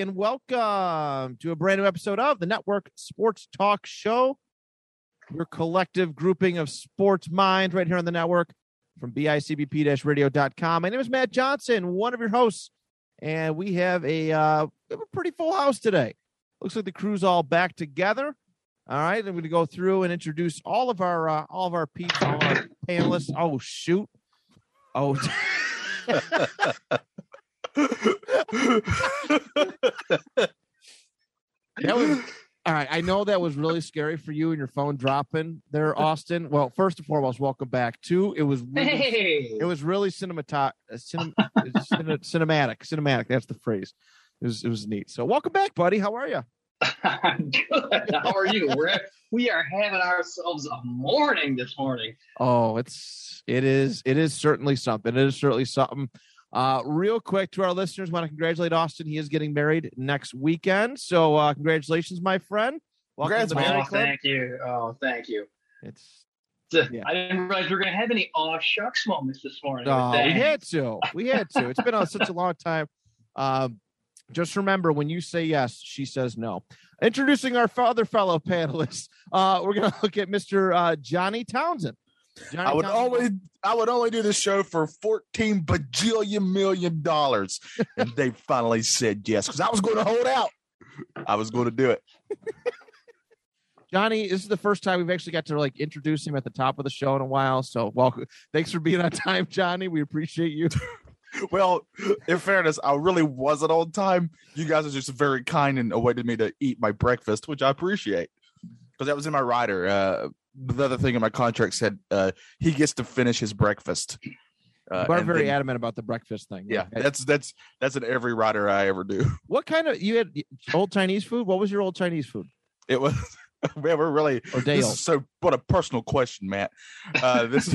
And welcome to a brand new episode of the Network Sports Talk Show. Your collective grouping of sports minds right here on the network from bicbp radio.com. My name is Matt Johnson, one of your hosts, and we have a, uh, a pretty full house today. Looks like the crew's all back together. All right, I'm going to go through and introduce all of our uh, all of our people, our panelists. Oh shoot! Oh. That was all right. I know that was really scary for you and your phone dropping there, Austin. Well, first and foremost, welcome back. Two, it was really, Hey, it was really cinematog- uh, cinem- cine- cinematic. Cinematic. That's the phrase. It was it was neat. So, welcome back, buddy. How are you? I'm good. How are you? We're we are having ourselves a morning this morning. Oh, it's it is it is certainly something. It is certainly something. Uh, real quick to our listeners, want to congratulate Austin. He is getting married next weekend. So, uh, congratulations, my friend. Welcome Congrats, to Oh, thank you. Oh, thank you. It's Yeah. I didn't realize we were gonna have any aw shucks moments this morning. Oh, we had to. We had to. It's been on such a long time. Um, just remember when you say yes, she says no. Introducing our other fellow panelists, uh, we're going to look at Mr. Uh, Johnny Townsend. Johnny I would only I would only do this show for 14 bajillion million dollars. and they finally said yes because I was going to hold out. I was going to do it. Johnny, this is the first time we've actually got to like introduce him at the top of the show in a while. So, welcome. Thanks for being on time, Johnny. We appreciate you. Well, in fairness, I really wasn't on time. You guys are just very kind and awaited me to eat my breakfast, which I appreciate because that was in my rider. Uh, the other thing in my contract said uh, he gets to finish his breakfast. Uh, We're very then- adamant about the breakfast thing. yeah, Okay. that's that's that's an every rider I ever do. What kind of you had old Chinese food? What was your old Chinese food? It was man, we're really Or This is so what a personal question, Matt. Uh, this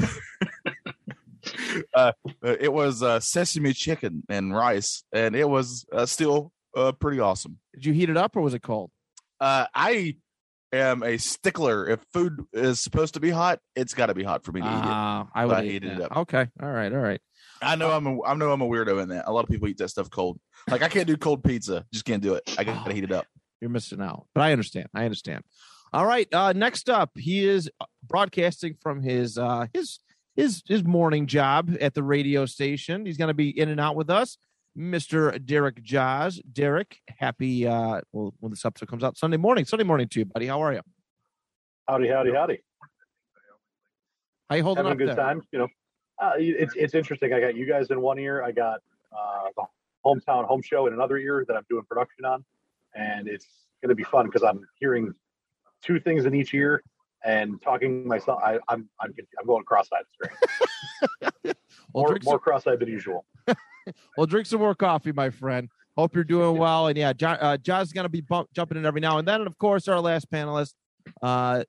uh, it was uh, sesame chicken and rice, and it was uh, still uh, pretty awesome. Did you heat it up or was it cold? Uh, I am a stickler. If food is supposed to be hot, it's got to be hot for me to eat it. Ah, I would eat it up. Okay, all right, all right. I know I'm a I know I'm a weirdo in that. A lot of people eat that stuff cold. Like I can't do cold pizza. Just can't do it. I gotta heat it up. You're missing out, but I understand. I understand. All right. Uh, next up, he is broadcasting from his uh, his his his morning job at the radio station. He's going to be in and out with us, Mister Derek Joz. Derek, happy uh, well when this episode comes out Sunday morning. Sunday morning to you, buddy. How are you? Howdy, howdy, howdy. How you holding Having a good there? time. You know, uh, it's it's interesting. I got you guys in one ear. I got uh, the hometown home show in another ear that I'm doing production on, and it's going to be fun because I'm hearing two things in each ear and talking myself. I, I'm I'm I'm going cross-eyed. It's great. Well, More drink more some, cross-eyed than usual. well, drink some more coffee, my friend. Hope you're doing well. And yeah, John, uh, John's going to be bump, jumping in every now and then. And of course, our last panelist, uh,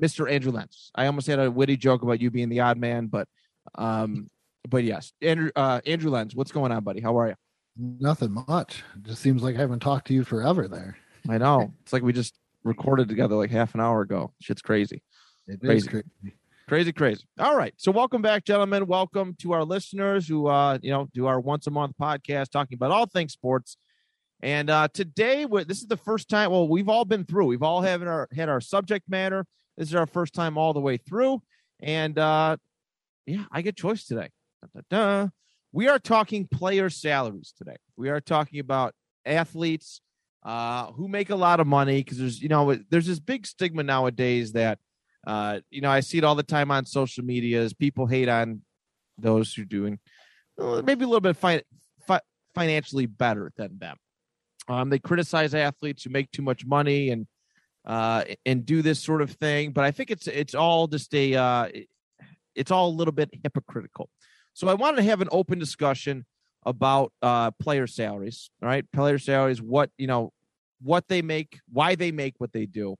Mr. Andrew Lenz. I almost had a witty joke about you being the odd man, but um, but yes, Andrew uh, Andrew Lenz, what's going on, buddy? How are you? Nothing much. It just seems like I haven't talked to you forever there. I know it's like we just recorded together like half an hour ago. Shit's crazy. It Crazy. is crazy. Crazy, crazy. All right. So welcome back, gentlemen. Welcome to our listeners who uh, you know, do our once a month podcast talking about all things sports. And uh today this is the first time well, we've all been through. We've all had our had our subject matter. This is our first time all the way through. And uh yeah, I get choice today. We are talking player salaries today. We are talking about athletes uh who make a lot of money because there's you know there's this big stigma nowadays that uh, you know, I see it all the time on social media. Is people hate on those who doing uh, maybe a little bit fi- fi- financially better than them. Um, they criticize athletes who make too much money and uh, and do this sort of thing. But I think it's it's all just a uh, it's all a little bit hypocritical. So I wanted to have an open discussion about uh, player salaries. All right, player salaries, what you know, what they make, why they make what they do,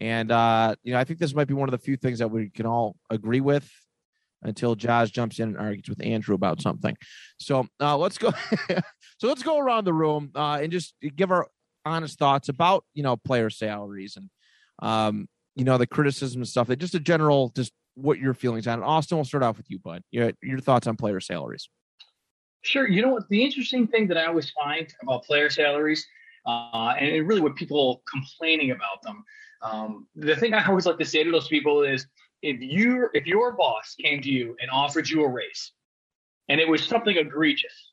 and uh, you know, I think this might be one of the few things that we can all agree with until Josh jumps in and argues with Andrew about something. So uh, let's go. so let's go around the room uh, and just give our honest thoughts about you know player salaries and um, you know the criticism and stuff. That Just a general, just what your feelings on it. Austin, we'll start off with you, bud. Your your thoughts on player salaries. Sure. You know what? The interesting thing that I always find about player salaries, uh, and really what people complaining about them, um, the thing I always like to say to those people is, if you if your boss came to you and offered you a raise, and it was something egregious,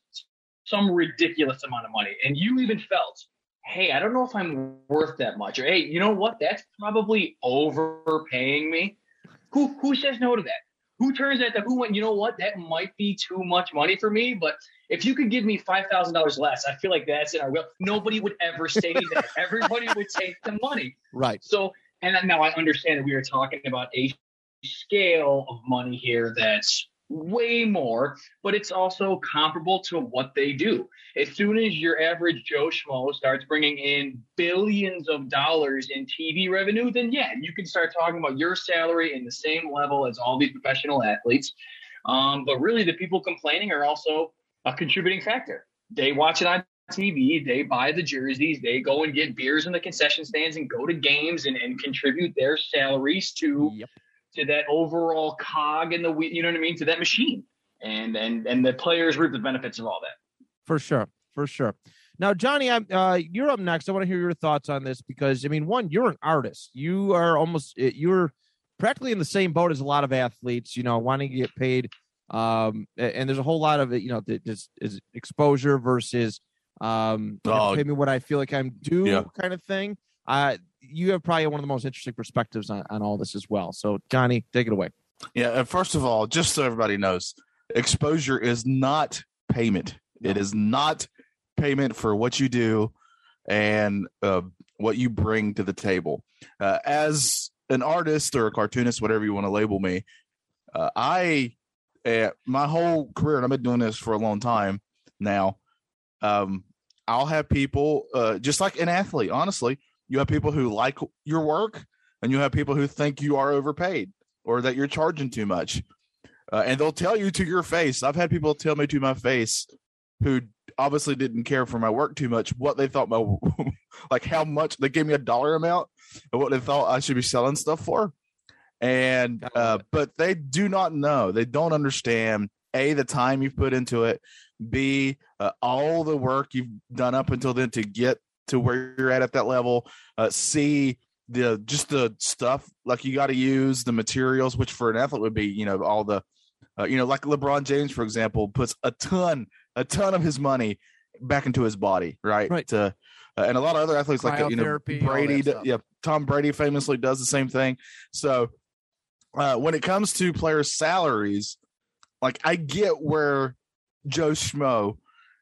some ridiculous amount of money, and you even felt, hey, I don't know if I'm worth that much, or hey, you know what? That's probably overpaying me. Who who says no to that? Who turns that to who went, you know what, that might be too much money for me, but if you could give me $5,000 less, I feel like that's in our will. Nobody would ever say that. Everybody would take the money. Right. So, and now I understand that we are talking about a scale of money here that's way more, but it's also comparable to what they do. As soon as your average Joe Schmo starts bringing in billions of dollars in TV revenue, then yeah, you can start talking about your salary in the same level as all these professional athletes. Um, but really, the people complaining are also a contributing factor. They watch it on TV, they buy the jerseys, they go and get beers in the concession stands and go to games and, and contribute their salaries to Yep. To that overall cog in the wheel, you know what I mean, to that machine. And and and the players reap the benefits of all that. For sure, for sure. Now, Johnny, I'm uh, you're up next. I want to hear your thoughts on this because I mean, one, you're an artist. You are almost eh, you're practically in the same boat as a lot of athletes. You know, wanting to get paid. Um, and there's a whole lot of it. You know, that this is exposure versus um, you pay me what I feel like I'm due, Yeah. kind of thing. Uh, you have probably one of the most interesting perspectives on, on all this as well. So, Johnny, take it away. Yeah, first of all, just so everybody knows, exposure is not payment. It is not payment for what you do and uh, what you bring to the table. Uh, as an artist or a cartoonist, whatever you want to label me, uh, I uh, my whole career, and I've been doing this for a long time now. Um, I'll have people, uh, just like an athlete. Honestly, you have people who like your work, and you have people who think you are overpaid or that you're charging too much. Uh, and they'll tell you to your face. I've had people tell me to my face who obviously didn't care for my work too much what they thought my like how much they gave me a dollar amount and what they thought I should be selling stuff for. And uh, but they do not know. They don't understand a the time you've put into it. B uh, all the work you've done up until then to get to where you're at at that level. Uh, C the just the stuff like you got to use the materials, which for an athlete would be you know all the uh, you know like LeBron James for example puts a ton a ton of his money back into his body, right? Right. To, uh, and a lot of other athletes like you know Brady, that d- stuff. yeah, Tom Brady famously does the same thing. So uh, when it comes to players' salaries, like I get where Joe Schmo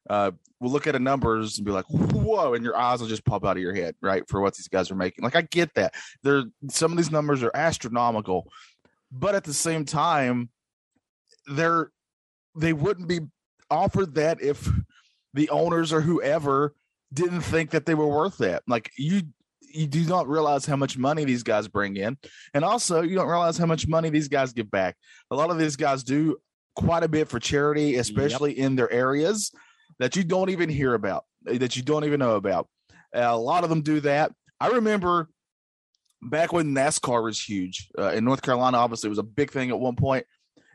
uh, will look at the numbers and be like, "Whoa!" and your eyes will just pop out of your head, right? For what these guys are making. Like I get that. There, some of these numbers are astronomical, but at the same time, they're they wouldn't be offered that if the owners or whoever didn't think that they were worth that. Like you you do not realize how much money these guys bring in. And also you don't realize how much money these guys give back. A lot of these guys do quite a bit for charity, especially in their areas that you don't even hear about, that you don't even know about. Uh, a lot of them do that. I remember back when NASCAR was huge uh, in North Carolina, obviously, it was a big thing at one point,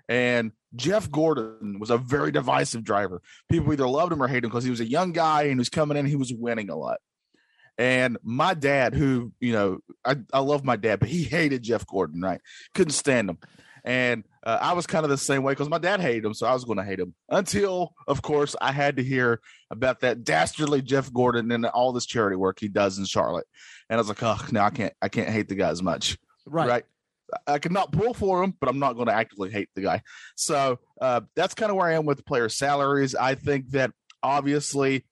And Jeff Gordon was a very divisive driver. People either loved him or hated him because he was a young guy and he was coming in, he was winning a lot. And my dad, who, you know, I, I love my dad, but he hated Jeff Gordon, right? Couldn't stand him. And uh, I was kind of the same way because my dad hated him, so I was going to hate him until, of course, I had to hear about that dastardly Jeff Gordon and all this charity work he does in Charlotte. And I was like, oh, no, I can't, I can't hate the guy as much, Right. right? I could not pull for him, but I'm not going to actively hate the guy. So uh, that's kind of where I am with player salaries. I think that obviously,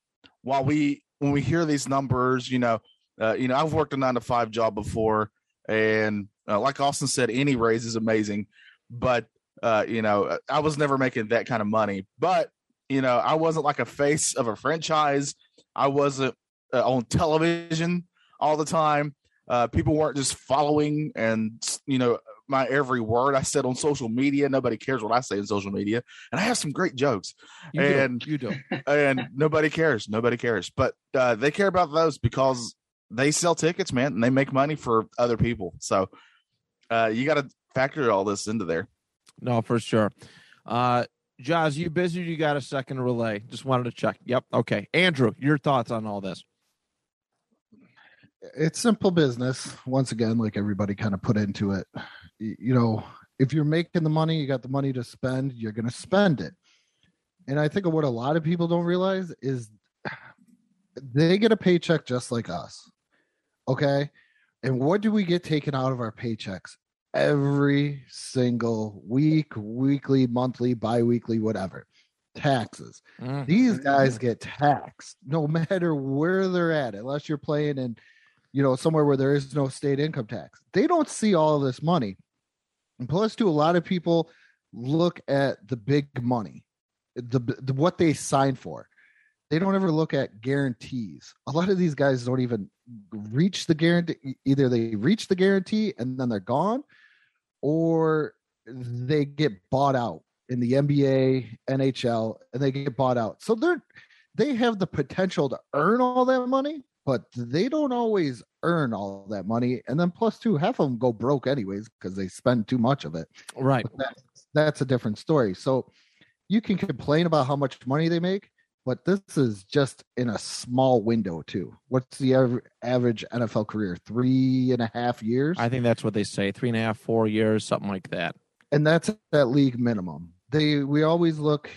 while we when we hear these numbers, you know, Uh, you know, I've worked a nine to five job before, and uh, like Austin said, any raise is amazing, but uh, you know, I was never making that kind of money. But you know, I wasn't like a face of a franchise. I wasn't uh, on television all the time. Uh, people weren't just following and you know my every word I said on social media. Nobody cares what I say on social media, and I have some great jokes. You and do. You do. and nobody cares. Nobody cares. But uh, they care about those because they sell tickets, man, and they make money for other people. So uh, you got to factor all this into there. No, for sure. Uh, Joz, you busy? you got a second relay? Just wanted to check. Yep. Okay. Andrew, your thoughts on all this? It's simple business. Once again, like everybody kind of put into it. You know, if you're making the money, you got the money to spend, you're going to spend it. And I think of what a lot of people don't realize is they get a paycheck just like us. Okay. And what do we get taken out of our paychecks? Every single week, weekly, monthly, bi weekly, whatever. Taxes. Mm. These guys get taxed no matter where they're at, unless you're playing in, you know, somewhere where there is no state income tax. They don't see all of this money. And plus, too, a lot of people look at the big money, the, the what they sign for. They don't ever look at guarantees. A lot of these guys don't even reach the guarantee. Either they reach the guarantee and then they're gone, or they get bought out in the NBA, NHL, and they get bought out. So they're they have the potential to earn all that money, but they don't always earn all that money. And then plus two, half of them go broke anyways because they spend too much of it. Right. That's a different story. So you can complain about how much money they make, but this is just in a small window too. What's the average NFL career? Three and a half years, I think that's what they say. Three and a half, four years, something like that. and that's that league minimum. They we always look,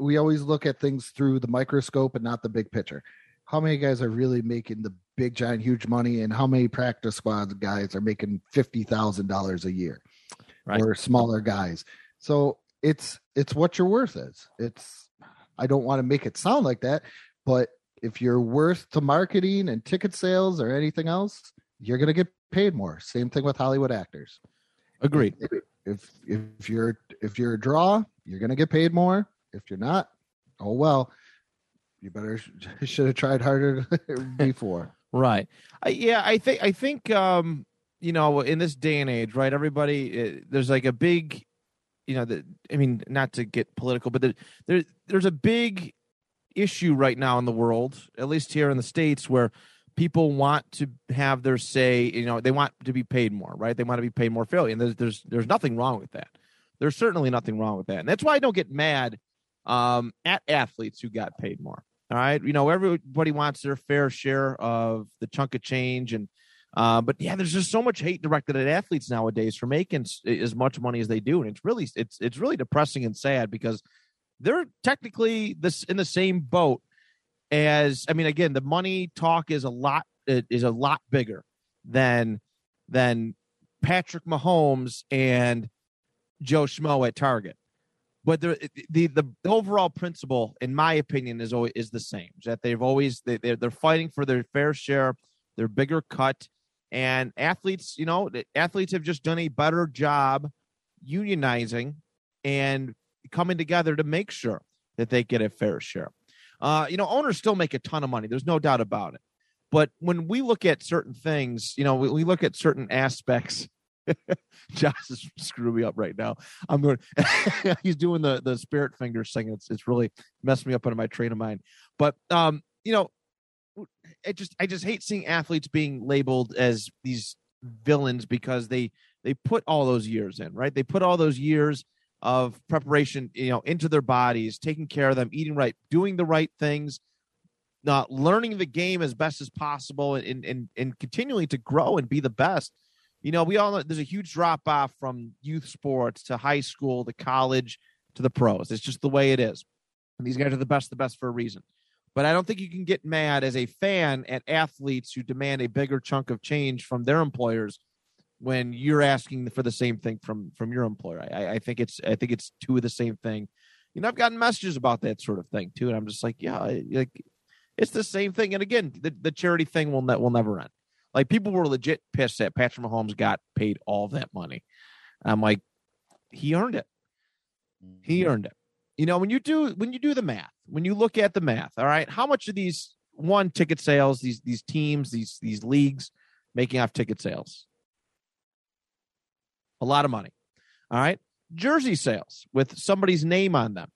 we always look at things through the microscope and not the big picture. How many guys are really making the big giant huge money, and how many practice squad guys are making fifty thousand dollars a year, Right. or smaller guys? So it's it's what your worth is. It's I don't want to make it sound like that, but if you're worth to marketing and ticket sales or anything else, you're gonna get paid more. Same thing with Hollywood actors. Agreed. If if you're if you're a draw, you're gonna get paid more. If you're not, oh well. You better should have tried harder before. Right. I, yeah, I think I think um, you know, in this day and age, right? Everybody, uh, there's like a big, you know, the, I mean, not to get political, but there, there, there's a big issue right now in the world, at least here in the states, where people want to have their say. You know, they want to be paid more, right? They want to be paid more fairly, and there's there's there's nothing wrong with that. There's certainly nothing wrong with that, and that's why I don't get mad um, at athletes who got paid more. All right, you know, everybody wants their fair share of the chunk of change, and uh, but yeah, there's just so much hate directed at athletes nowadays for making as much money as they do, and it's really it's it's really depressing and sad because they're technically this in the same boat as I mean, again, the money talk is a lot is a lot bigger than than Patrick Mahomes and Joe Schmo at Target. But the, the the overall principle, in my opinion, is always is the same. That they've always they they're, they're fighting for their fair share, their bigger cut, and athletes, you know, athletes have just done a better job unionizing and coming together to make sure that they get a fair share. Uh, you know, owners still make a ton of money. There's no doubt about it. But when we look at certain things, you know, we, we look at certain aspects. Josh is screwing me up right now. I'm going. he's doing the the spirit finger thing. It's it's really messed me up into my train of mind. But um, you know, it just I just hate seeing athletes being labeled as these villains because they they put all those years in, right? They put all those years of preparation, you know, into their bodies, taking care of them, eating right, doing the right things, not learning the game as best as possible, and and and continuing to grow and be the best. You know, we all there's a huge drop off from youth sports to high school to college to the pros. It's just the way it is. And these guys are the best, the best for a reason. But I don't think you can get mad as a fan at athletes who demand a bigger chunk of change from their employers when you're asking for the same thing from from your employer. I, I think it's I think it's two of the same thing. You know, I've gotten messages about that sort of thing too, and I'm just like, yeah, like It's the same thing. And again, the, the charity thing will ne- will never end. Like people were legit pissed that Patrick Mahomes got paid all that money. I'm like, he earned it. He earned it. You know, when you do when you do the math, when you look at the math, all right, how much of these one ticket sales, these these teams, these these leagues making off ticket sales? A lot of money. All right. Jersey sales with somebody's name on them.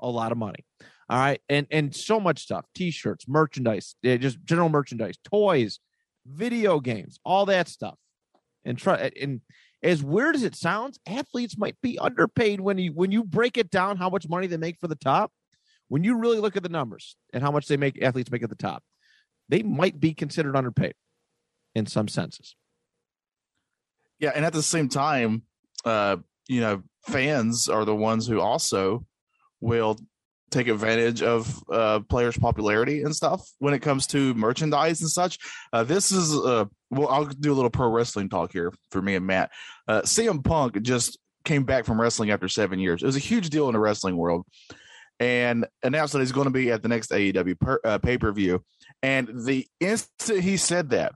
A lot of money. All right. And and so much stuff. T-shirts, merchandise, eh, just general merchandise, toys, video games, all that stuff. And try and as weird as it sounds, athletes might be underpaid when you when you break it down how much money they make for the top. When you really look at the numbers and how much they make athletes make at the top, they might be considered underpaid in some senses. Yeah, and at the same time, uh, you know, fans are the ones who also will take advantage of uh, players' popularity and stuff when it comes to merchandise and such. Uh, this is uh, well, I'll do a little pro wrestling talk here for me and Matt. Uh, CM Punk just came back from wrestling after seven years. It was a huge deal in the wrestling world, and announced that he's going to be at the next AEW per, uh, pay per view. And the instant he said that,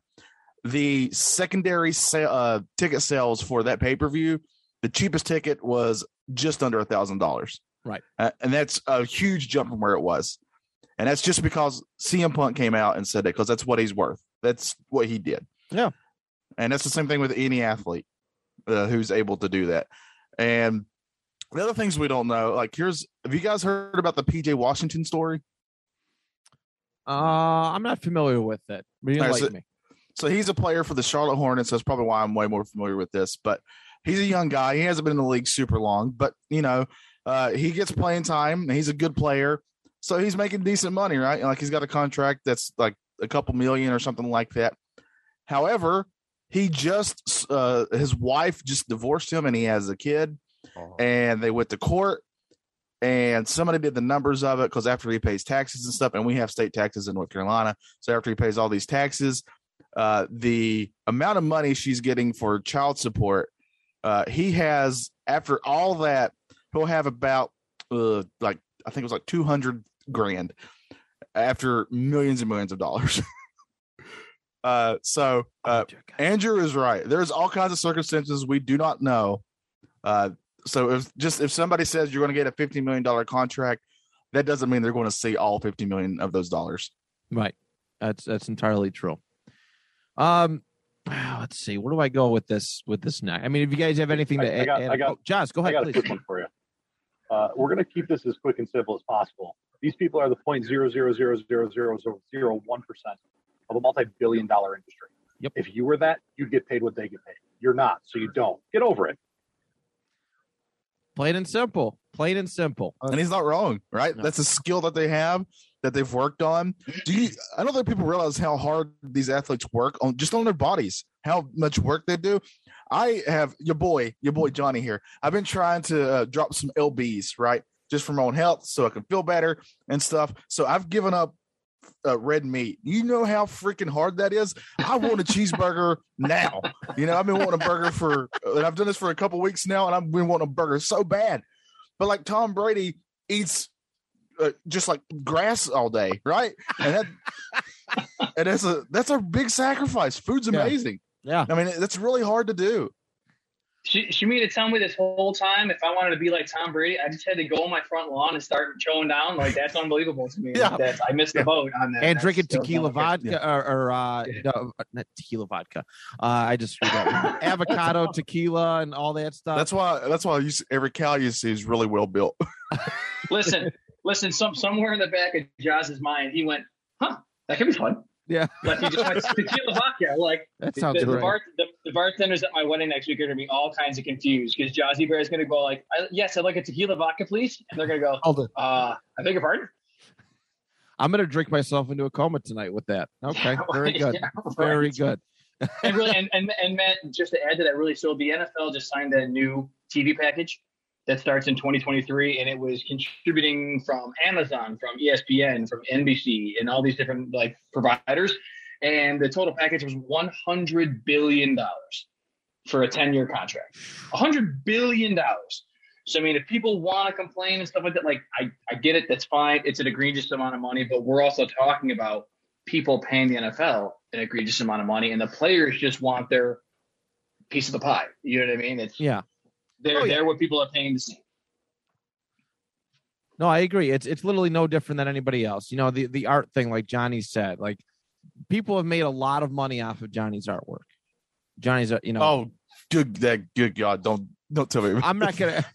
the secondary sa- uh, ticket sales for that pay per view, the cheapest ticket was just under a thousand dollars. Right. Uh, and that's a huge jump from where it was. And that's just because CM Punk came out and said it because that's what he's worth. That's what he did. Yeah. And that's the same thing with any athlete uh, who's able to do that. And the other things we don't know, like here's, have you guys heard about the PJ Washington story? Uh, I'm not familiar with it. But right, so- me. So he's a player for the Charlotte Hornets. That's probably why I'm way more familiar with this. But he's a young guy. He hasn't been in the league super long, but you know, uh, he gets playing time. And he's a good player, so he's making decent money, right? Like he's got a contract that's like a couple million or something like that. However, he just uh, his wife just divorced him, and he has a kid, and they went to court. And somebody did the numbers of it because after he pays taxes and stuff, and we have state taxes in North Carolina, so after he pays all these taxes, uh, the amount of money she's getting for child support, uh, he has after all that, he'll have about uh, like I think it was like two hundred grand after millions and millions of dollars. uh, so uh, Andrew is right. There's all kinds of circumstances we do not know. Uh, so if just if somebody says you're going to get a fifty million dollar contract, that doesn't mean they're going to see all fifty million of those dollars. Right. That's that's entirely true. Um, let's see. Where do I go with this? With this now? I mean, if you guys have anything I- to I add, got- add- I got- oh, Josh, go I ahead, got a please. quick one for you. Uh, we're going to keep this as quick and simple as possible. These people are the point zero zero zero zero zero zero one percent of a multi-billion dollar industry. Yep. If you were that, you'd get paid what they get paid. You're not, so you don't. Get over it. Plain and simple. Plain and simple. and he's not wrong, right? No. That's a skill that they have that they've worked on. Do you? I don't think people realize how hard these athletes work on just on their bodies, how much work they do. I have your boy, your boy Johnny here. I've been trying to uh, drop some lbs, right, just for my own health, so I can feel better and stuff. So I've given up uh, red meat. You know how freaking hard that is. I want a cheeseburger now. You know, I've been wanting a burger for, and I've done this for a couple weeks now, and I've been wanting a burger so bad. But like Tom Brady eats uh, just like grass all day, right? And that and that's a that's a big sacrifice. Food's amazing. Yeah. I mean, that's really hard to do. She, she made it tell me this whole time if I wanted to be like Tom Brady, I just had to go on my front lawn and start chowing down. Like that's unbelievable to me. Yeah. That's, I missed the boat on that. and That's drinking tequila not okay. vodka or, or uh, Yeah. no, not tequila vodka. Uh, I just screwed up. avocado tequila and all that stuff. That's why that's why you see, every cow you see is really well built. Listen, listen. Some somewhere in the back of Jazz's mind, he went, "Huh, that could be fun." Yeah. like he just went tequila vodka. Like that the, sounds the, great. bar, the, the bartenders at my wedding next week are gonna be all kinds of confused because Jazzy Bear is gonna go like, I, "Yes, I'd like a tequila vodka, please," and they're gonna go, Hold it. "Uh, I beg your pardon." I'm gonna drink myself into a coma tonight with that. Okay, very good, Yeah, right. very good. and really, and, and and Matt, just to add to that, really, so the NFL just signed that new TV package that starts in 2023, and it was contributing from Amazon, from ESPN, from NBC, and all these different like providers, and the total package was 100 billion dollars for a 10 year contract. 100 billion dollars. So I mean, if people want to complain and stuff like that, like I, I get it. That's fine. It's an egregious amount of money, but we're also talking about people paying the NFL an egregious amount of money, and the players just want their piece of the pie. You know what I mean? It's Yeah. They're Oh, yeah. they're what people are paying to see. No, I agree. It's it's literally no different than anybody else. You know, the the art thing, like Johnny said, like people have made a lot of money off of Johnny's artwork. Johnny's, uh, you know, Oh, good, that good God! Don't don't tell me. I'm not gonna.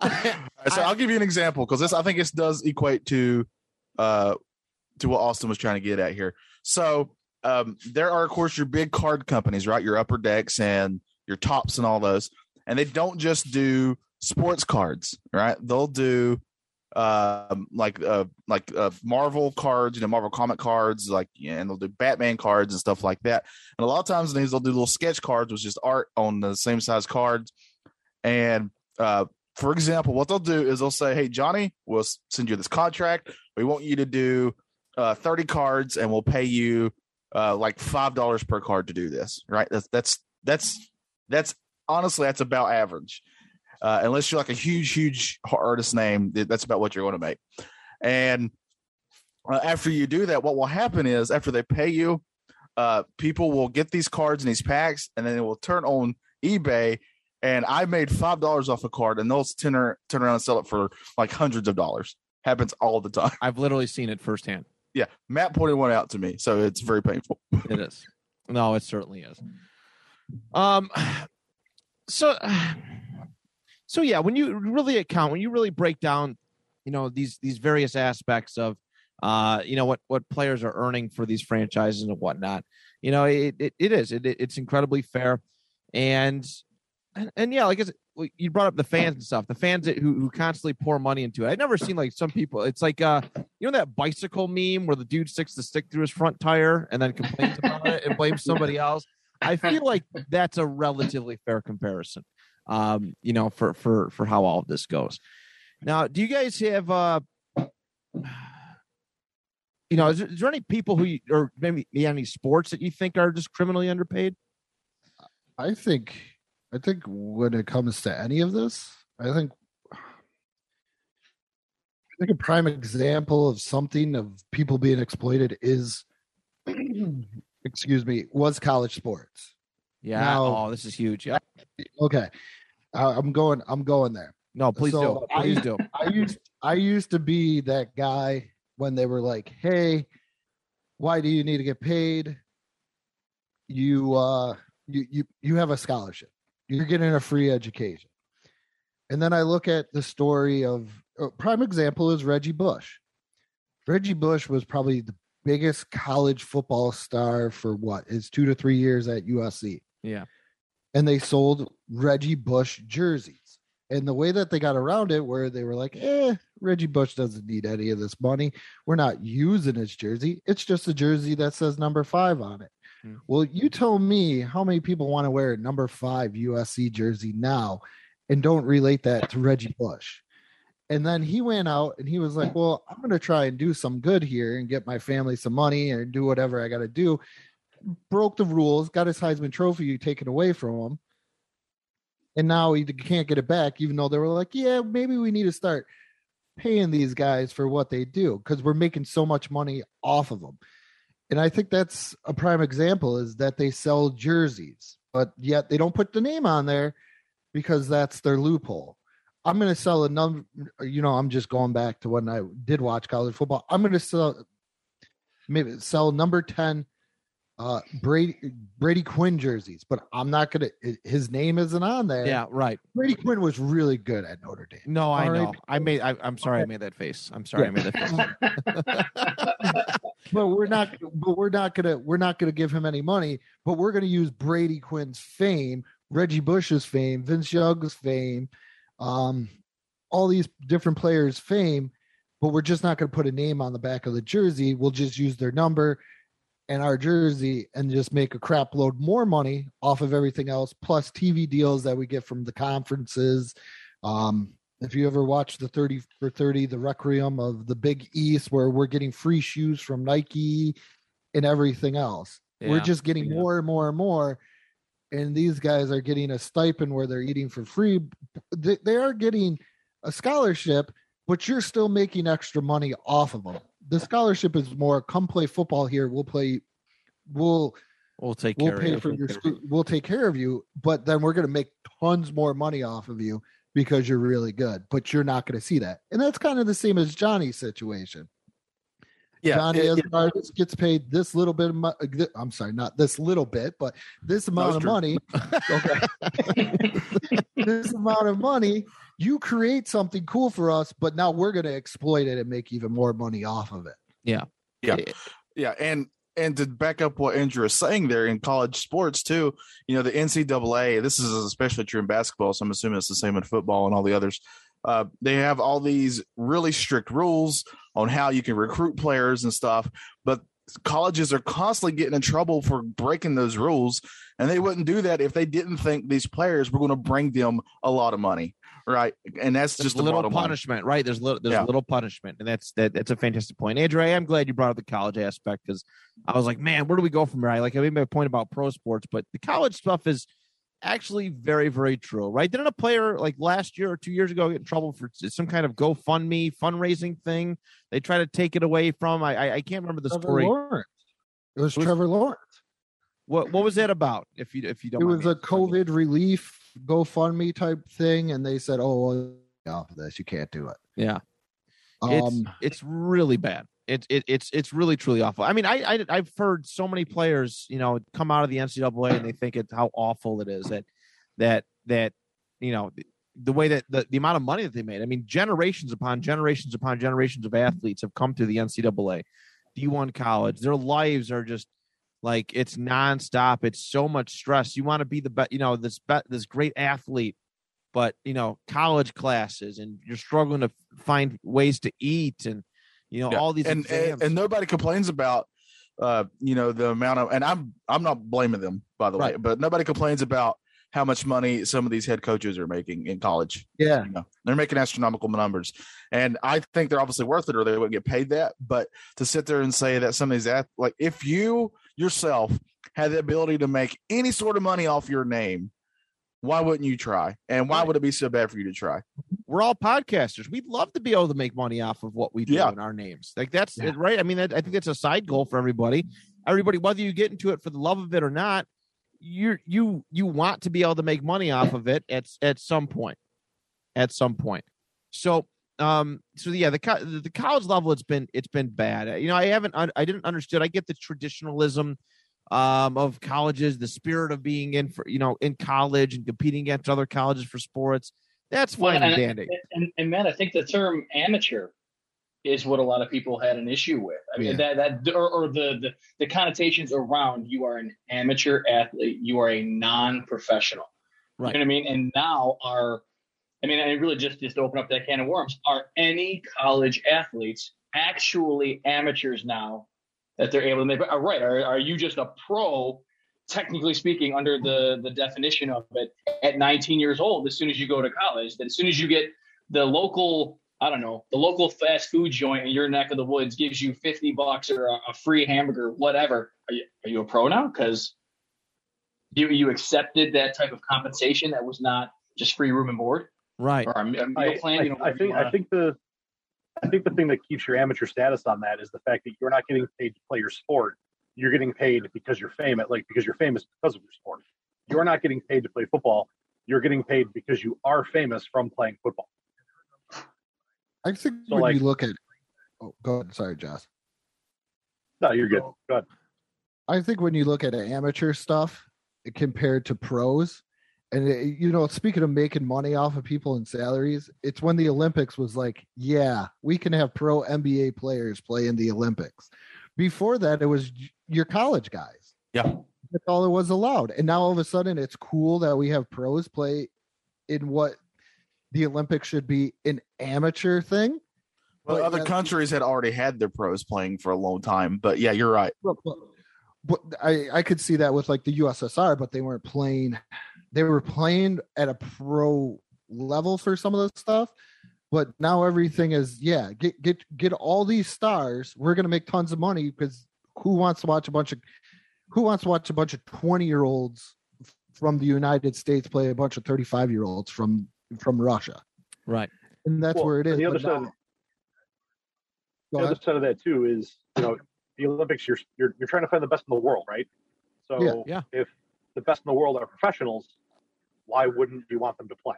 so I'll give you an example because this I think this does equate to uh to what Austin was trying to get at here. So um there are of course your big card companies, right? Your Upper Decks and your Topps and all those. And they don't just do sports cards, right? They'll do um like uh like uh Marvel cards, you know, Marvel comic cards, like yeah, and they'll do Batman cards and stuff like that. And a lot of times these they'll do little sketch cards with just art on the same size cards. And uh for example, what they'll do is they'll say, "Hey, Johnny, we'll send you this contract. We want you to do uh, 30 cards, and we'll pay you uh, like five dollars per card to do this." Right? That's that's that's that's honestly that's about average. Uh, unless you're like a huge, huge artist name, that's about what you're going to make. And uh, after you do that, what will happen is after they pay you, uh, people will get these cards and these packs, and then they will turn on eBay and I made five dollars off a card, and they'll turn turn around and sell it for like hundreds of dollars. Happens all the time. I've literally seen it firsthand. Yeah, Matt pointed one out to me, so it's very painful. It is. No, it certainly is. Um, so, so yeah, when you really account, when you really break down, you know these these various aspects of, uh, you know what what players are earning for these franchises and whatnot, you know it it, it is it, it's incredibly fair, and and, and yeah, like I said, you brought up the fans and stuff. The fans that, who who constantly pour money into it. I've never seen like some people. It's like uh, you know that bicycle meme where the dude sticks the stick through his front tire and then complains about it and blames somebody else. I feel like that's a relatively fair comparison. Um, you know, for for for how all of this goes. Now, do you guys have uh you know, is there, is there any people who you, or maybe any sports that you think are just criminally underpaid? I think I think when it comes to any of this, I think I think a prime example of something of people being exploited is excuse me, was college sports. Yeah. Now- oh, this is huge. Yeah. Okay. I- I'm going I'm going there. No, please So, do. I- Please do. I used I used to be that guy when they were like, "Hey, why do you need to get paid? You uh you you you have a scholarship. You're getting a free education." And then I look at the story of a prime example is Reggie Bush. Reggie Bush was probably the biggest college football star for what is 2 to 3 years at USC Yeah. and they sold Reggie Bush jerseys. And the way that they got around it, where they were like, eh, Reggie Bush doesn't need any of this money. We're not using his jersey. It's just a jersey that says number five on it. Hmm. Well, you tell me how many people want to wear a number five USC jersey now and don't relate that to Reggie Bush. And then he went out and he was like, Well, I'm going to try and do some good here and get my family some money and do whatever I got to do. Broke the rules, got his Heisman Trophy taken away from him. And now he can't get it back, even though they were like, Yeah, maybe we need to start paying these guys for what they do because we're making so much money off of them. And I think that's a prime example is that they sell jerseys, but yet they don't put the name on there because that's their loophole. I'm going to sell a number, you know, I'm just going back to when I did watch college football. I'm going to sell maybe sell number 10 uh Brady Brady Quinn jerseys, but I'm not going to his name isn't on there. Yeah. Right. Brady Quinn was really good at Notre Dame. No, I All right. know. I made. I, I'm sorry. I made that face. I'm sorry. I made that face. but we're not but we're not gonna we're not gonna give him any money but we're gonna use brady quinn's fame reggie bush's fame vince young's fame um all these different players fame but we're just not gonna put a name on the back of the jersey. We'll just use their number and our jersey and just make a crap load more money off of everything else plus tv deals that we get from the conferences. Um if you ever watch the 30 for 30 the requiem of the big east where we're getting free shoes from nike and everything else we're just getting Yeah. more and more and more and these guys are getting a stipend where they're eating for free. They, they are getting a scholarship, but you're still making extra money off of them. The scholarship is more come play football here. We'll play. We'll We'll take we'll care pay of for you. your school. We'll take care of you, but then we're going to make tons more money off of you because you're really good. But you're not going to see that, and that's kind of the same as Johnny's situation. Yeah, Johnny it- as it- gets paid this little bit of mo- uh, I'm sorry, not this little bit, but this amount of true. money. Okay. this amount of money, you create something cool for us, but now we're going to exploit it and make even more money off of it. Yeah, yeah. Yeah, and and to back up what Andrew is saying there in college sports too, you know, the NCAA, this is especially true in basketball, so I'm assuming it's the same in football and all the others. Uh, they have all these really strict rules on how you can recruit players and stuff, but colleges are constantly getting in trouble for breaking those rules, and they wouldn't do that if they didn't think these players were going to bring them a lot of money, right? And that's There's just a little bottom line. punishment, right? There's little there's Yeah. little punishment, and that's that. That's a fantastic point, Andrew. I am glad you brought up the college aspect because I was like, man, where do we go from here? I like I made my point about pro sports, but the college stuff is actually very very true, right? Didn't a player like last year or two years ago get in trouble for some kind of GoFundMe fundraising thing? They try to take it away from. I I, I can't remember the Trevor story. Lawrence. It was Who's- Trevor Lawrence. What what was that about? If you if you don't, It was a? COVID relief GoFundMe type thing, and they said, "Oh, well, off of this, you can't do it." Yeah. It's Um, it's really bad. It, it it's it's really truly awful. I mean, I, I I've heard so many players, you know, come out of the NCAA and they think it's how awful it is that that that you know the, way that the, the amount of money that they made. I mean, generations upon generations upon generations of athletes have come through the NCAA, D1 college. Their lives are just like it's nonstop. It's so much stress. You want to be the best, you know, this be- this great athlete, but you know, college classes, and you're struggling to find ways to eat, and you know, Yeah. all these and, and and nobody complains about uh you know the amount of and i'm i'm not blaming them by the way but nobody complains about how much money some of these head coaches are making in college. Yeah, you know they're making astronomical numbers. And i think they're obviously worth it or they wouldn't get paid that but to sit there and say that some of these ath- like if you yourself had the ability to make any sort of money off your name why wouldn't you try? And why Right. would it be so bad for you to try we're all podcasters. We'd love to be able to make money off of what we do Yeah. in our names. Like that's Yeah. it, right. I mean, that, I think that's a side goal for everybody. Everybody, whether you get into it for the love of it or not, you you you want to be able to make money off of it at at some point. At some point. So um so yeah the the college level it's been it's been bad you know i haven't i didn't understood i get the traditionalism um of colleges the spirit of being in for you know in college and competing against other colleges for sports that's Well, fine and and- dandy and, and Matt, I think the term amateur is what a lot of people had an issue with. I mean, Yeah. that that or, or the, the the connotations around you are an amateur athlete, you are a non-professional. Right. You know what I mean? And now are, I mean, I really just just to open up that can of worms. Are any college athletes actually amateurs now that they're able to make? All right. Are are you just a pro? Technically speaking, under the the definition of it, at 19 years old, as soon as you go to college, that as soon as you get the local, I don't know, the local fast food joint in your neck of the woods gives you 50 bucks or a, a free hamburger, whatever. Are you, are you a pro now? Because you, you accepted that type of compensation that was not just free room and board right or a, a meal I, plan. I- you know, I whatever think wanna- think the I think the thing that keeps your amateur status on that is the fact that you're not getting paid to play your sport. You're getting paid because you're famous, like because you're famous because of your sport. You're not getting paid to play football. You're getting paid because you are famous from playing football. I think So, when like- you look at, oh, go ahead. Sorry, Josh. No, you're good. Go ahead. I think when you look at amateur stuff compared to pros, and it, you know, speaking of making money off of people and salaries, it's when the Olympics was like, yeah, we can have pro NBA players play in the Olympics. Before that, it was your college guys. Yeah. That's all it was allowed. And now all of a sudden, it's cool that we have pros play in what the Olympics should be an amateur thing. Well, But other countries had already had their pros playing for a long time, but yeah, you're right. But, but, I, I could see that with like the USSR, but they weren't playing. They were playing at a pro level for some of the stuff. But now everything is yeah. Get get get all these stars. We're gonna make tons of money because who wants to watch a bunch of who wants to watch a bunch of twenty year olds from the United States play a bunch of 35 year olds from from Russia, Right. and that's Well, where it is. The other side, now- the Go other side of that too is you know the Olympics. You're you're you're trying to find the best in the world, right? So Yeah, yeah. if the best in the world are professionals, why wouldn't you want them to play?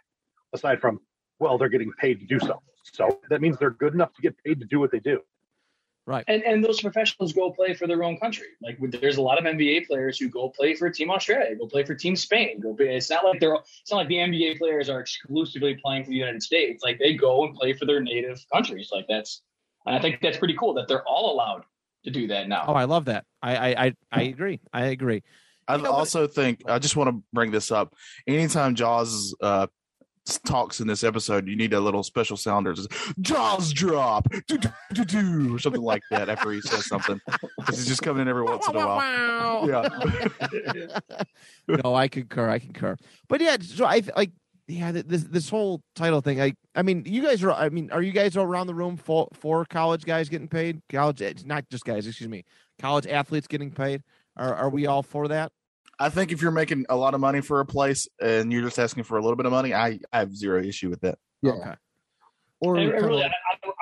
Aside from well, they're getting paid to do so. So that means they're good enough to get paid to do what they do. And and those professionals go play for their own country. Like there's a lot of NBA players who go play for Team Australia, go play for Team Spain. Go play, it's not like they're it's not like the NBA players are exclusively playing for the United States. Like they go and play for their native countries. Like that's and I think that's pretty cool that they're all allowed to do that now. Oh, I love that. I I I, I agree. I agree. I You know, but- also think I just want to bring this up. Anytime Joz uh, talks in this episode, you need a little special sounder. Joz drop, do, do, do, do, or something like that after he says something. Because he's just coming in every once in a while. Yeah. no, I concur. I concur. But yeah, so I like yeah this this whole title thing. I I mean, you guys are. I mean, are you guys around the room for for college guys getting paid? College, it's not just guys. Excuse me. College athletes getting paid. Are are we all for that? I think if you're making a lot of money for a place and you're just asking for a little bit of money, I, I have zero issue with that. yeah. Okay. Or And kinda really, I, I-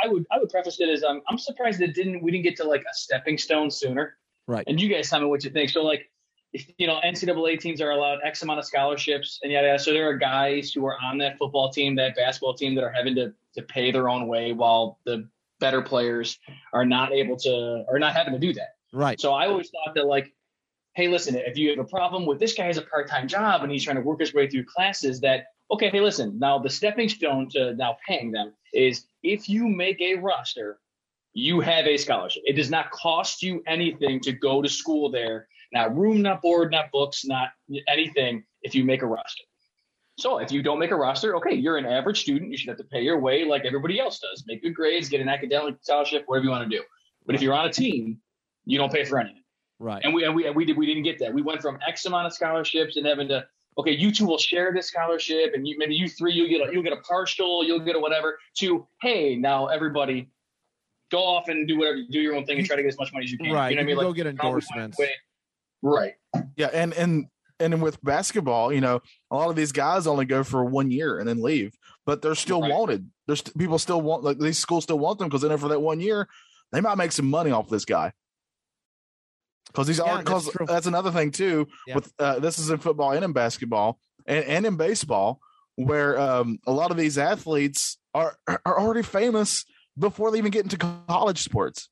I would I would preface it as um, I'm surprised that didn't we didn't get to like a stepping stone sooner. Right. And you guys tell me what you think. So like, if, you know, NCAA teams are allowed X amount of scholarships and yada yada. So there are guys who are on that football team, that basketball team, that are having to to pay their own way, while the better players are not able to are not having to do that. Right. So I always thought that like, hey, listen, if you have a problem with this guy has a part-time job and he's trying to work his way through classes, that okay, hey, listen, now the stepping stone to now paying them is if you make a roster, you have a scholarship. It does not cost you anything to go to school there. Not room, not board, not books, not anything if you make a roster. So if you don't make a roster, okay, you're an average student. You should have to pay your way like everybody else does. Make good grades, get an academic scholarship, whatever you want to do. But if you're on a team, you don't pay for anything. Right. And we and we we did we didn't get that. We went from X amount of scholarships and having to okay, you two will share this scholarship, and you maybe you three you'll get a you'll get a partial, you'll get a whatever. To hey, now everybody go off and do whatever, do your own thing and try to get as much money as you can. Right. You know what I mean? Like, go get how we went endorsements. Right. Yeah, and and and with basketball, you know, a lot of these guys only go for one year and then leave, but they're still Right. wanted. There's people still want like these schools still want them because then for that one year, they might make some money off this guy. Because these Yeah, already that's that's another thing too. Yeah. With uh, this is in football and in basketball and, and in baseball, where um, a lot of these athletes are are already famous before they even get into college sports.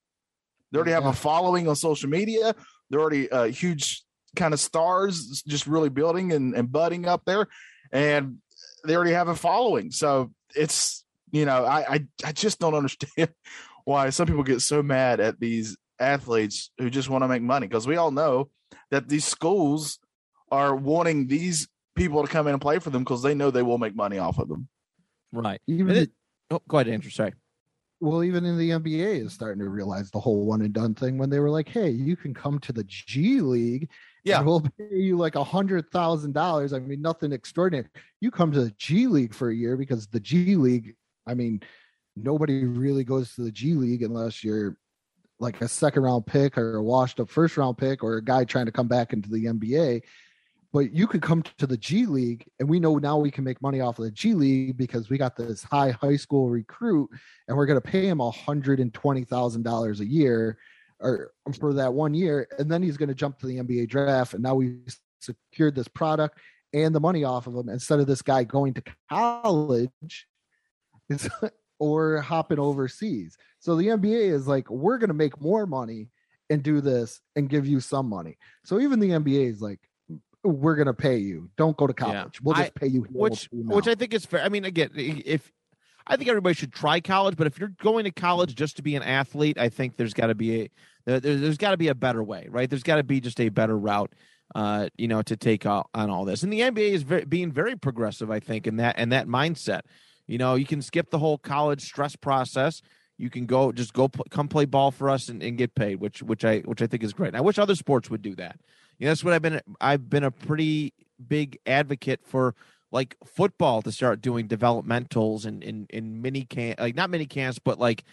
They already have Yeah. a following on social media. They're already uh, huge kind of stars, just really building and, and budding up there, and they already have a following. So it's you know I I, I just don't understand why some people get so mad at these athletes who just want to make money because we all know that these schools are wanting these people to come in and play for them because they know they will make money off of them. Right. even And it- oh, go ahead, Andrew. Sorry. well, even in the NBA is starting to realize the whole one and done thing when they were like, "Hey, you can come to the G League, Yeah. and we'll pay you like a hundred thousand dollars. I mean, nothing extraordinary. You come to the G League for a year because the G League, I mean, nobody really goes to the G League unless you're like a second round pick or a washed up first round pick or a guy trying to come back into the NBA. But you could come to the G League, and we know now we can make money off of the G League because we got this high high school recruit, and we're going to pay him hundred and twenty thousand dollars a year, or for that one year, and then he's going to jump to the NBA draft, and now we've secured this product and the money off of him instead of this guy going to college, it's, or hopping overseas. So the NBA is like, we're going to make more money and do this and give you some money. So even the NBA is like, we're going to pay you. Don't go to Yeah. college. We'll just pay you. here. We'll which pay you now." which I think is fair. I mean, again, if I think everybody should try college, but if you're going to college just to be an athlete, I think there's got to be a there, there's, got to be a better way, right? There's got to be just a better route, uh, you know, to take on, on all this. And the NBA is very, being very progressive, I think, in that and that mindset. You know, you can skip the whole college stress process. You can go just go come play ball for us and, and get paid, which which I which I think is great. And I wish other sports would do that. You know, that's what I've been I've been a pretty big advocate for like football to start doing developmentals and in in mini camp like not mini camps but like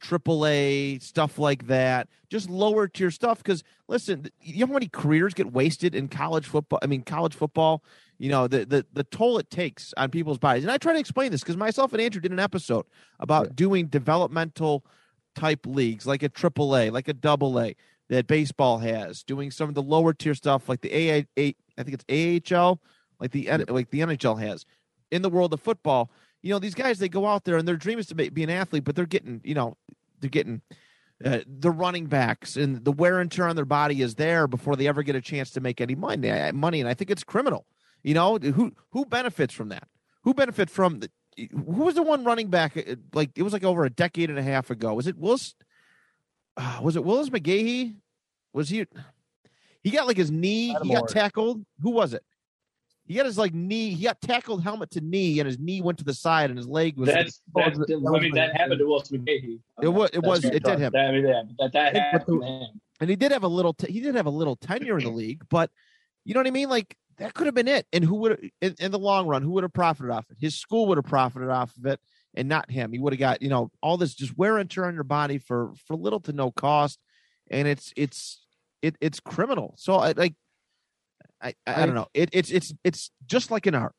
AAA stuff like that, just lower tier stuff. Because listen, you know how many careers get wasted in college football? I mean, college football. You know the the the toll it takes on people's bodies. And I try to explain this because myself and Andrew did an episode about Yeah. doing developmental type leagues like a AAA, like a double A that baseball has, doing some of the lower tier stuff like the AA, I think it's AHL, like the N- like the NHL has in the world of football. You know, these guys they go out there and their dream is to be, be an athlete, but they're getting, you know, they're getting uh, the running backs and the wear and tear on their body is there before they ever get a chance to make any money. Money, and I think it's criminal. You know, who who benefits from that? Who benefit from the? Who was the one running back? uh, Like it was like over a decade and a half ago. Was it Willis? Uh, was it Willis McGahee? Was he? He got like his knee. He got Lattimore. tackled. Who was it? He got his like knee. He got tackled helmet to knee, and his knee went to the side, and his leg was. That's, that's, that I mean, that happened to Will McGahee. It wa- it That's was- it did him. That, I mean, that, that, that happened to and he did have a little. T- he did have a little tenure in the league, but you know what I mean. Like that could have been it. And who would, in, in the long run, who would have profited off it? His school would have profited off of it, and not him. He would have got you know all this just wear and tear on your body for for little to no cost, and it's it's it it's criminal. So I like. I, I, I don't know. It, it's it's it's just like an art.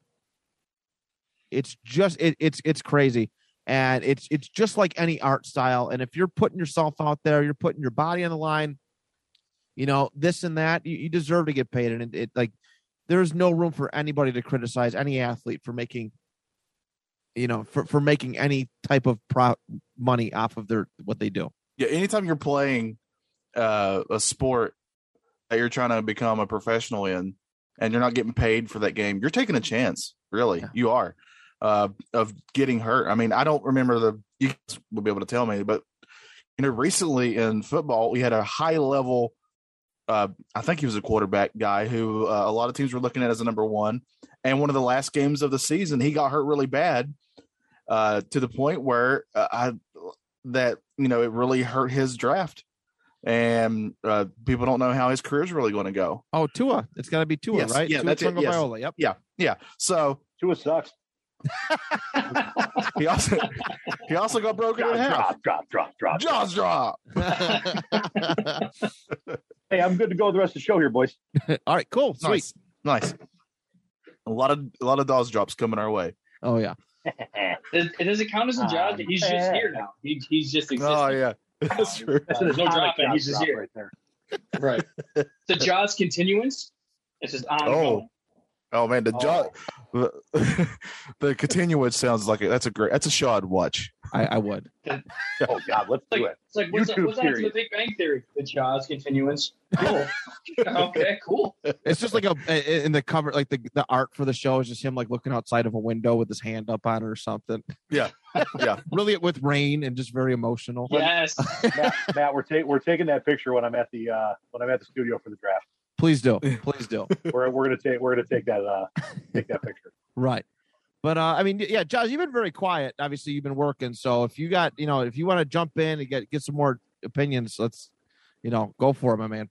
It's just it, it's it's crazy, and it's it's just like any art style. And if you're putting yourself out there, you're putting your body on the line. You know this and that. You, you deserve to get paid, and it, it like there's no room for anybody to criticize any athlete for making, you know, for for making any type of pro money off of their what they do. Yeah, anytime you're playing uh, a sport that you're trying to become a professional in, and you're not getting paid for that game, you're taking a chance. Really, Yeah. you are uh, of getting hurt. I mean, I don't remember the. You guys will be able to tell me, but you know, recently in football, we had a high level. Uh, I think he was a quarterback guy who uh, a lot of teams were looking at as a number one. And one of the last games of the season, he got hurt really bad, uh, to the point where uh, I that you know it really hurt his draft, and uh, people don't know how his career is really going to go. Oh, Tua, it's got to be Tua, Yes, right? yeah, Tua that's it, yes. Tagovailoa, Yep. Yeah, yeah. So Tua sucks. he also he also got broken in half. Drop, drop, drop, drop. Joz drop. Hey, I'm good to go the rest of the show here, boys. All right, cool, sweet. Nice, nice. A lot of a lot of Joz drops coming our way. Oh yeah, Does, does it count as a job? Um, He's just here now. He, he's just existing. Oh yeah, that's true. That's There's no atomic drop in, he's just drop here. right there. Right. the Joz continuance. It's just on. Oh. Oh man, the jaw, the, the continuance sounds like a, that's a great. That's a show I'd watch. I, I would. Oh God, let's It's do it. it's like what's, YouTube what's that to the. Big Bang Theory? The Joz continuance. Cool. okay, cool. It's just like a in the cover, like the the art for the show is just him like looking outside of a window with his hand up on it or something. Yeah, yeah. really with rain and just very emotional. Yes. Matt, Matt, we're taking we're taking that picture when I'm at the uh, when I'm at the studio for the draft. Please do, please do. We're we're gonna take we're gonna take that uh take that picture. Right. But uh, I mean, yeah, Josh, you've been very quiet. Obviously, you've been working. So if you got, you know, if you want to jump in and get get some more opinions, let's, you know, go for it, my man.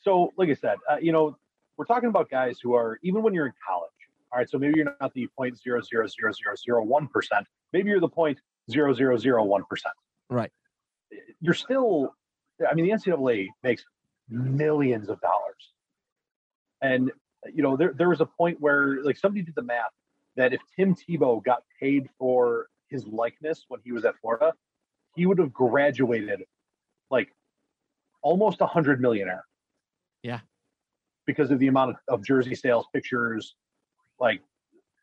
So, like I said, uh, you know, we're talking about guys who are even when you're in college. All right, so maybe you're not the point zero zero zero zero zero one percent. Maybe you're the point zero zero zero one percent. Right. You're still. I mean, the NCAA makes millions of dollars, and you know there there was a point where like somebody did the math that if Tim Tebow got paid for his likeness when he was at Florida, he would have graduated like almost a hundred millionaire Yeah. because of the amount of, of jersey sales, pictures, like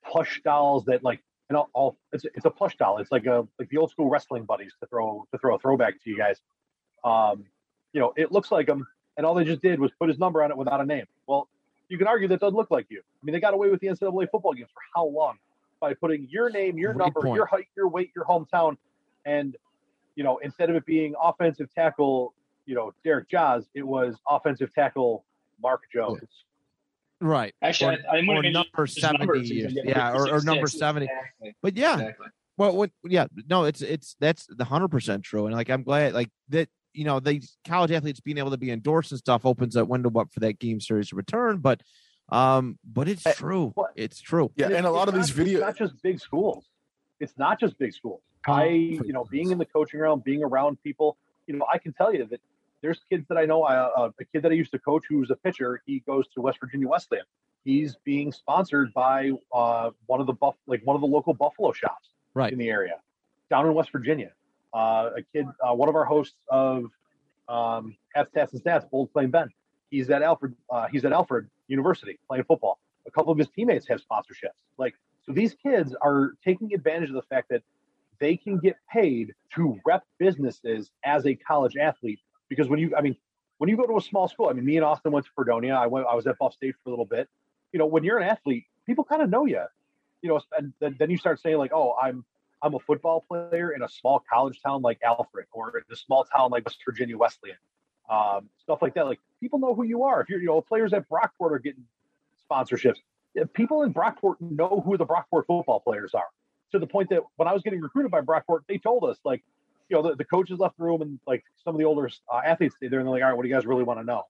plush dolls that like and all, all it's it's a plush doll. It's like a like the old school wrestling buddies to throw to throw a throwback to you guys. Um, you know, it looks like him, and all they just did was put his number on it without a name. Well, you can argue that doesn't look like you. I mean, they got away with the NCAA football games for how long? By putting your name, your Great number, point. your height, your weight, your hometown, and you know, instead of it being offensive tackle, you know, Derek Jaws, it was offensive tackle Mark Jones. Right. Actually, Or- I, I'm or number seventy. Yeah, or, or number seventy. Exactly. But yeah, exactly. Well, what, yeah, no, it's it's that's the hundred percent true, and like I'm glad like that. You know, these college athletes being able to be endorsed and stuff opens that window up for that game series to return. But, um, but it's Eh, true. what- It's true. Yeah, and a lot of it's these videos. It's not just big schools. It's not just big schools. I, you know, being in the coaching realm, being around people, you know, I can tell you that there's kids that I know. I, uh, a kid that I used to coach who's a pitcher, he goes to West Virginia Wesleyan. He's being sponsored by uh, one of the buff, like one of the local Buffalo shops Right. in the area, down in West Virginia. Uh, a kid, uh, one of our hosts of um, Hats, Tats, and Stats, Bold Flame Ben. He's at Alfred. Uh, he's at Alfred University playing football. A couple of his teammates have sponsorships. Like so, these kids are taking advantage of the fact that they can get paid to rep businesses as a college athlete. Because when you, I mean, when you go to a small school, I mean, me and Austin went to Fredonia. I went. I was at Buff State for a little bit. You know, when you're an athlete, people kind of know you. You know, and then, then you start saying like, "Oh, I'm I'm a football player in a small college town like Alfred or in a small town like West Virginia Wesleyan, um, stuff like that. Like people know who you are. If you're, you know, players at Brockport are getting sponsorships. If people in Brockport know who the Brockport football players are. To the point that when I was getting recruited by Brockport, they told us like, you know, the, the coaches left the room and like some of the older uh, athletes stayed there and they're like, all right, what do you guys really want to know?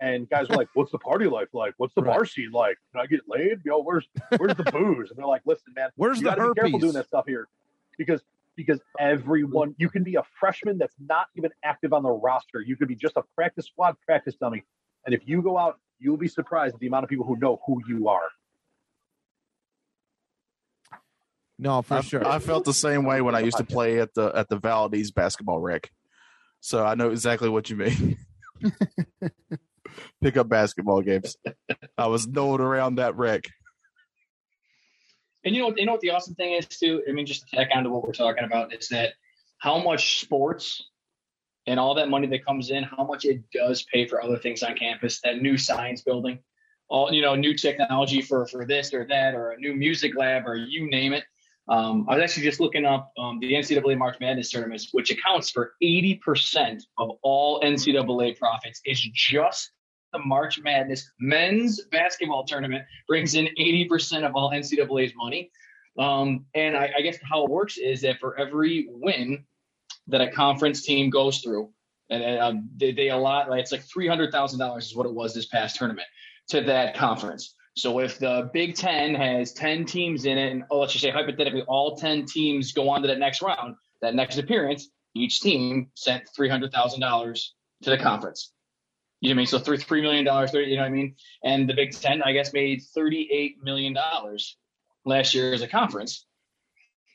And guys were like, "What's the party life like? What's the bar scene like? Can I get laid? Yo, where's where's the booze?" And they're like, "Listen, man, Where's you the gotta be careful doing that stuff here because because everyone you can be a freshman that's not even active on the roster. You could be just a practice squad practice dummy, and if you go out, you'll be surprised at the amount of people who know who you are. No, for I, sure. I felt the same way when I used to play at the at the Valdez basketball rec. So I know exactly what you mean. Pick up basketball games. I was known around that rec. And you know, you know what the awesome thing is too. I mean, just to tack on to what we're talking about is that how much sports and all that money that comes in, how much it does pay for other things on campus. That new science building, all you know, new technology for for this or that, or a new music lab, or you name it. Um, I was actually just looking up um, the NCAA March Madness tournaments, which accounts for 80% of all NCAA profits, is just the March Madness men's basketball tournament brings in 80% of all NCAA's money. Um, and I, I guess how it works is that for every win that a conference team goes through, and uh, they, they allot, like, it's like $300,000 is what it was this past tournament to that conference. So if the Big Ten has 10 teams in it, and oh, let's just say hypothetically all 10 teams go on to that next round, that next appearance, each team sent $300,000 to the conference. You know what I mean? So three million dollars, you know what I mean? And the Big Ten, I guess, made thirty eight million dollars last year as a conference.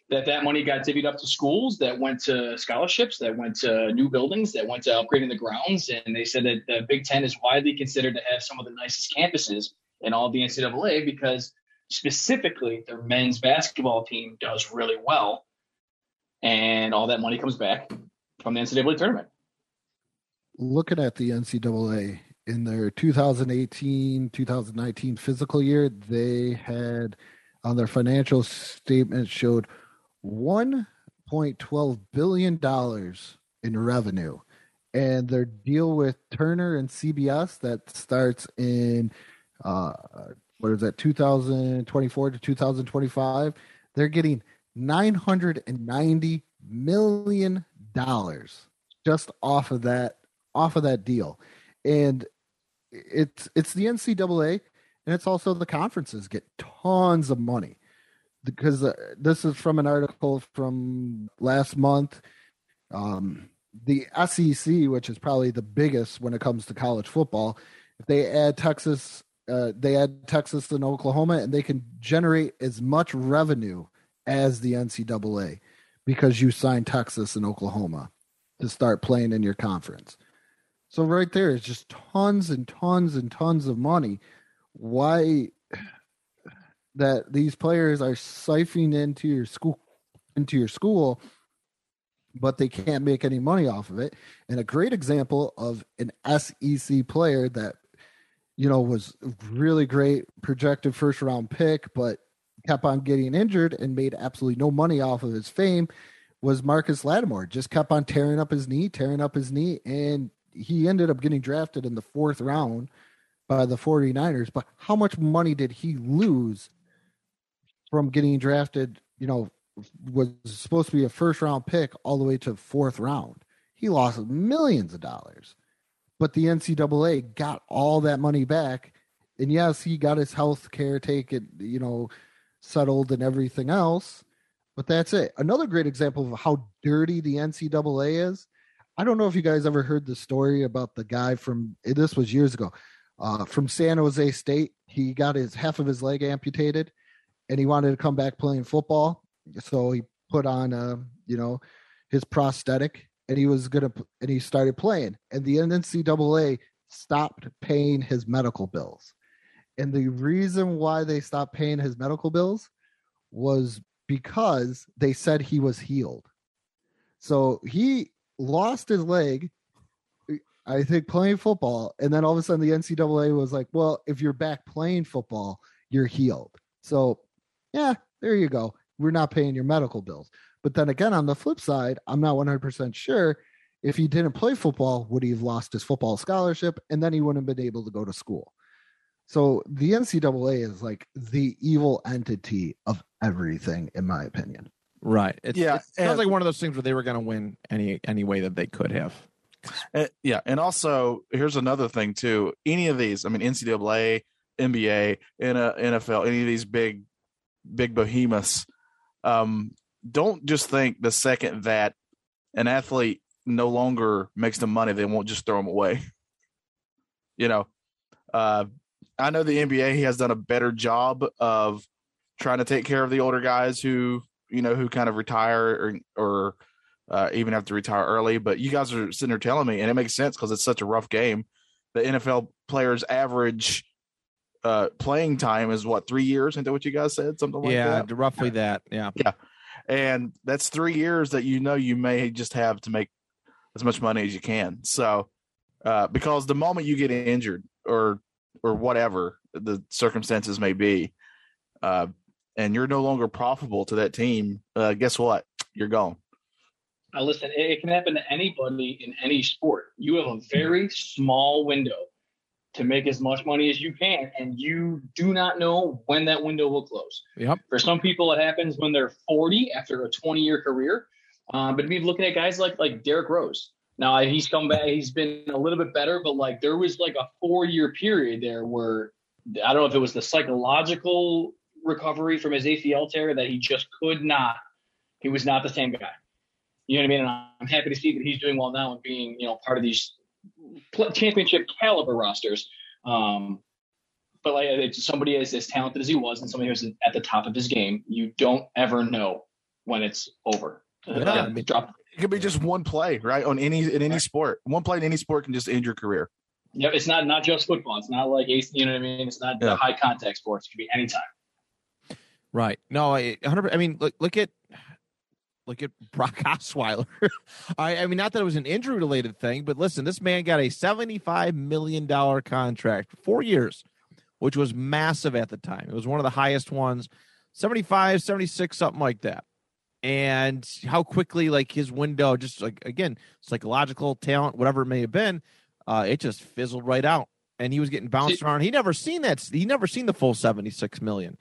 That that money got divvied up to schools, that went to scholarships, that went to new buildings, that went to upgrading the grounds. And they said that the Big Ten is widely considered to have some of the nicest campuses in all the NCAA because specifically their men's basketball team does really well, and all that money comes back from the NCAA tournament. Looking at the NCAA in their 2018 2019 physical year, they had on their financial statement showed 1.12 billion dollars in revenue, and their deal with Turner and CBS that starts in uh, what is that 2024 to 2025, they're getting 990 million dollars just off of that off of that deal. And it's it's the ncaa and it's also the conferences get tons of money. Because uh, this is from an article from last month. Um, the sec which is probably the biggest when it comes to college football if they add texas uh, they add texas and oklahoma and they can generate as much revenue as the ncaa because you signed texas and oklahoma to start playing in your conference so right there is just tons and tons and tons of money. Why that these players are siphoning into your school into your school, but they can't make any money off of it. And a great example of an SEC player that you know was really great, projected first round pick, but kept on getting injured and made absolutely no money off of his fame was Marcus Lattimore. Just kept on tearing up his knee, tearing up his knee, and he ended up getting drafted in the fourth round by the 49ers. But how much money did he lose from getting drafted? You know, was supposed to be a first round pick all the way to fourth round. He lost millions of dollars. But the NCAA got all that money back. And yes, he got his health care taken, you know, settled and everything else. but that's it. Another great example of how dirty the NCAA is. I don't know if you guys ever heard the story about the guy from this was years ago uh, from San Jose State. He got his half of his leg amputated, and he wanted to come back playing football. So he put on, uh, you know, his prosthetic, and he was gonna, and he started playing. And the NCAA stopped paying his medical bills. And the reason why they stopped paying his medical bills was because they said he was healed. So he lost his leg, I think, playing football. And then all of a sudden the NCAA was like, well, if you're back playing football, you're healed. So, yeah, there you go. We're not paying your medical bills. But then again, on the flip side, I'm not 100% sure if he didn't play football, would he have lost his football scholarship? And then he wouldn't have been able to go to school. So the NCAA is like the evil entity of everything, in my opinion. Right. It's, Yeah, It sounds like one of those things where they were going to win any any way that they could have. Uh, yeah, and also here's another thing too. Any of these, I mean, NCAA, NBA, NFL, any of these big, big behemoths, um, don't just think the second that an athlete no longer makes the money, they won't just throw them away. You know, uh, I know the NBA has done a better job of trying to take care of the older guys who you know who kind of retire or or uh, even have to retire early. But you guys are sitting there telling me, and it makes sense because it's such a rough game. The NFL players' average uh, playing time is what three years? Isn't that what you guys said? Something like yeah, that. Yeah, roughly that. Yeah, yeah. And that's three years that you know you may just have to make as much money as you can. So, uh, because the moment you get injured or or whatever the circumstances may be, uh, and you're no longer profitable to that team, uh, guess what? You're gone. Now, listen, it, it can happen to anybody in any sport. You have a very small window to make as much money as you can, and you do not know when that window will close. Yep. For some people, it happens when they're 40 after a 20 year career. Um, but we're looking at guys like like Derrick Rose. Now he's come back. He's been a little bit better, but like there was like a four year period there where I don't know if it was the psychological recovery from his ACL tear that he just could not. He was not the same guy. You know what I mean? And I'm happy to see that he's doing well now and being you know part of these championship caliber rosters. Um, but like it's somebody as, as talented as he was and somebody who's at the top of his game, you don't ever know when it's over. Yeah, I mean- It could be just one play, right? On any in any sport, one play in any sport can just end your career. Yeah, it's not not just football. It's not like. You know what I mean? It's not Yeah. the high contact sports. It could be anytime. Right. No, I 100 I mean, look look at look at Brock Osweiler. I I mean, not that it was an injury related thing, but listen, this man got a 75 million dollar contract for 4 years, which was massive at the time. It was one of the highest ones. 75, 76 something like that. And how quickly like his window just like again, psychological talent whatever it may have been, uh it just fizzled right out. And he was getting bounced around. He never seen that. He never seen the full 76 million.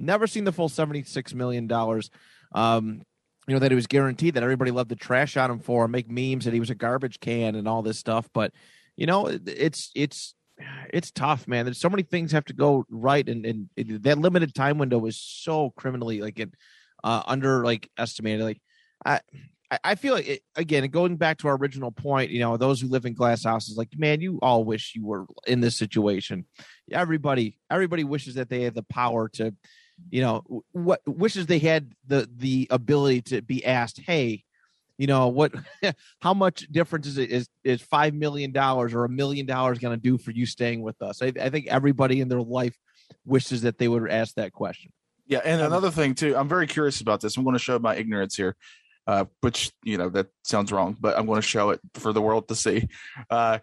Never seen the full seventy-six million dollars. Um, you know that he was guaranteed that everybody loved to trash on him for, make memes that he was a garbage can and all this stuff. But you know, it's it's it's tough, man. There's so many things have to go right, and and it, that limited time window is so criminally like it uh, under like estimated. Like I. I- I feel like it, again, going back to our original point, you know, those who live in glass houses, like, man, you all wish you were in this situation. Everybody, everybody wishes that they had the power to, you know what wishes they had the the ability to be asked hey you know what how much difference is it is is five million dollars or a million dollars going to do for you staying with us I, I think everybody in their life wishes that they would ask that question Yeah, and another thing too, I'm very curious about this. I'm going to show my ignorance here, uh, which you know that sounds wrong, but I'm going to show it for the world to see. Uh,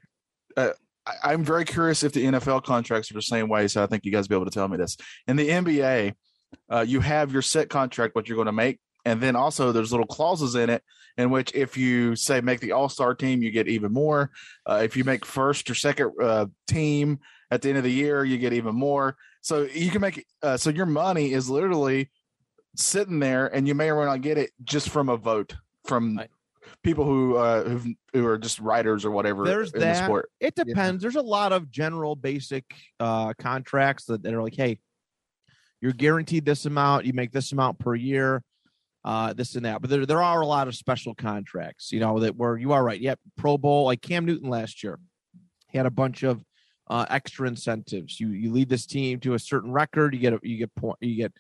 uh, I, I'm very curious if the NFL contracts are the same way. So I think you guys will be able to tell me this. In the NBA, uh, you have your set contract, what you're going to make, and then also there's little clauses in it in which if you say make the All Star team, you get even more. Uh, if you make first or second uh, team at the end of the year, you get even more. So you can make uh, so your money is literally sitting there, and you may or may not get it just from a vote from Right. people who uh, who've, who are just writers or whatever There's in the sport. it depends there's a lot of general basic uh contracts that, that are like hey you're guaranteed this amount you make this amount per year uh, this and that. But there there are a lot of special contracts, you know, that where you are right. Yep, Pro Bowl like Cam Newton last year, he had a bunch of uh, extra incentives. You you lead this team to a certain record, you get a, you get point you get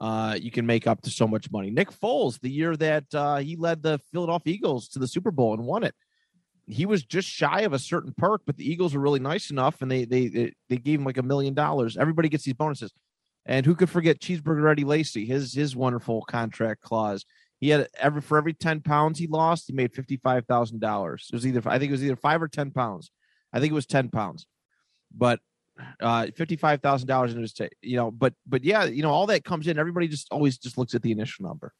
uh, you can make up to so much money. Nick Foles, the year that uh, he led the Philadelphia Eagles to the Super Bowl and won it, he was just shy of a certain perk, but the Eagles were really nice enough, and they they they gave him like a million dollars. Everybody gets these bonuses, and who could forget Cheeseburger Eddie Lacy, his his wonderful contract clause. He had every for every ten pounds he lost, he made fifty five thousand dollars. It was either I think it was either five or ten pounds. I think it was ten pounds, but uh $55,000 in his ta- you know but but yeah you know all that comes in everybody just always just looks at the initial number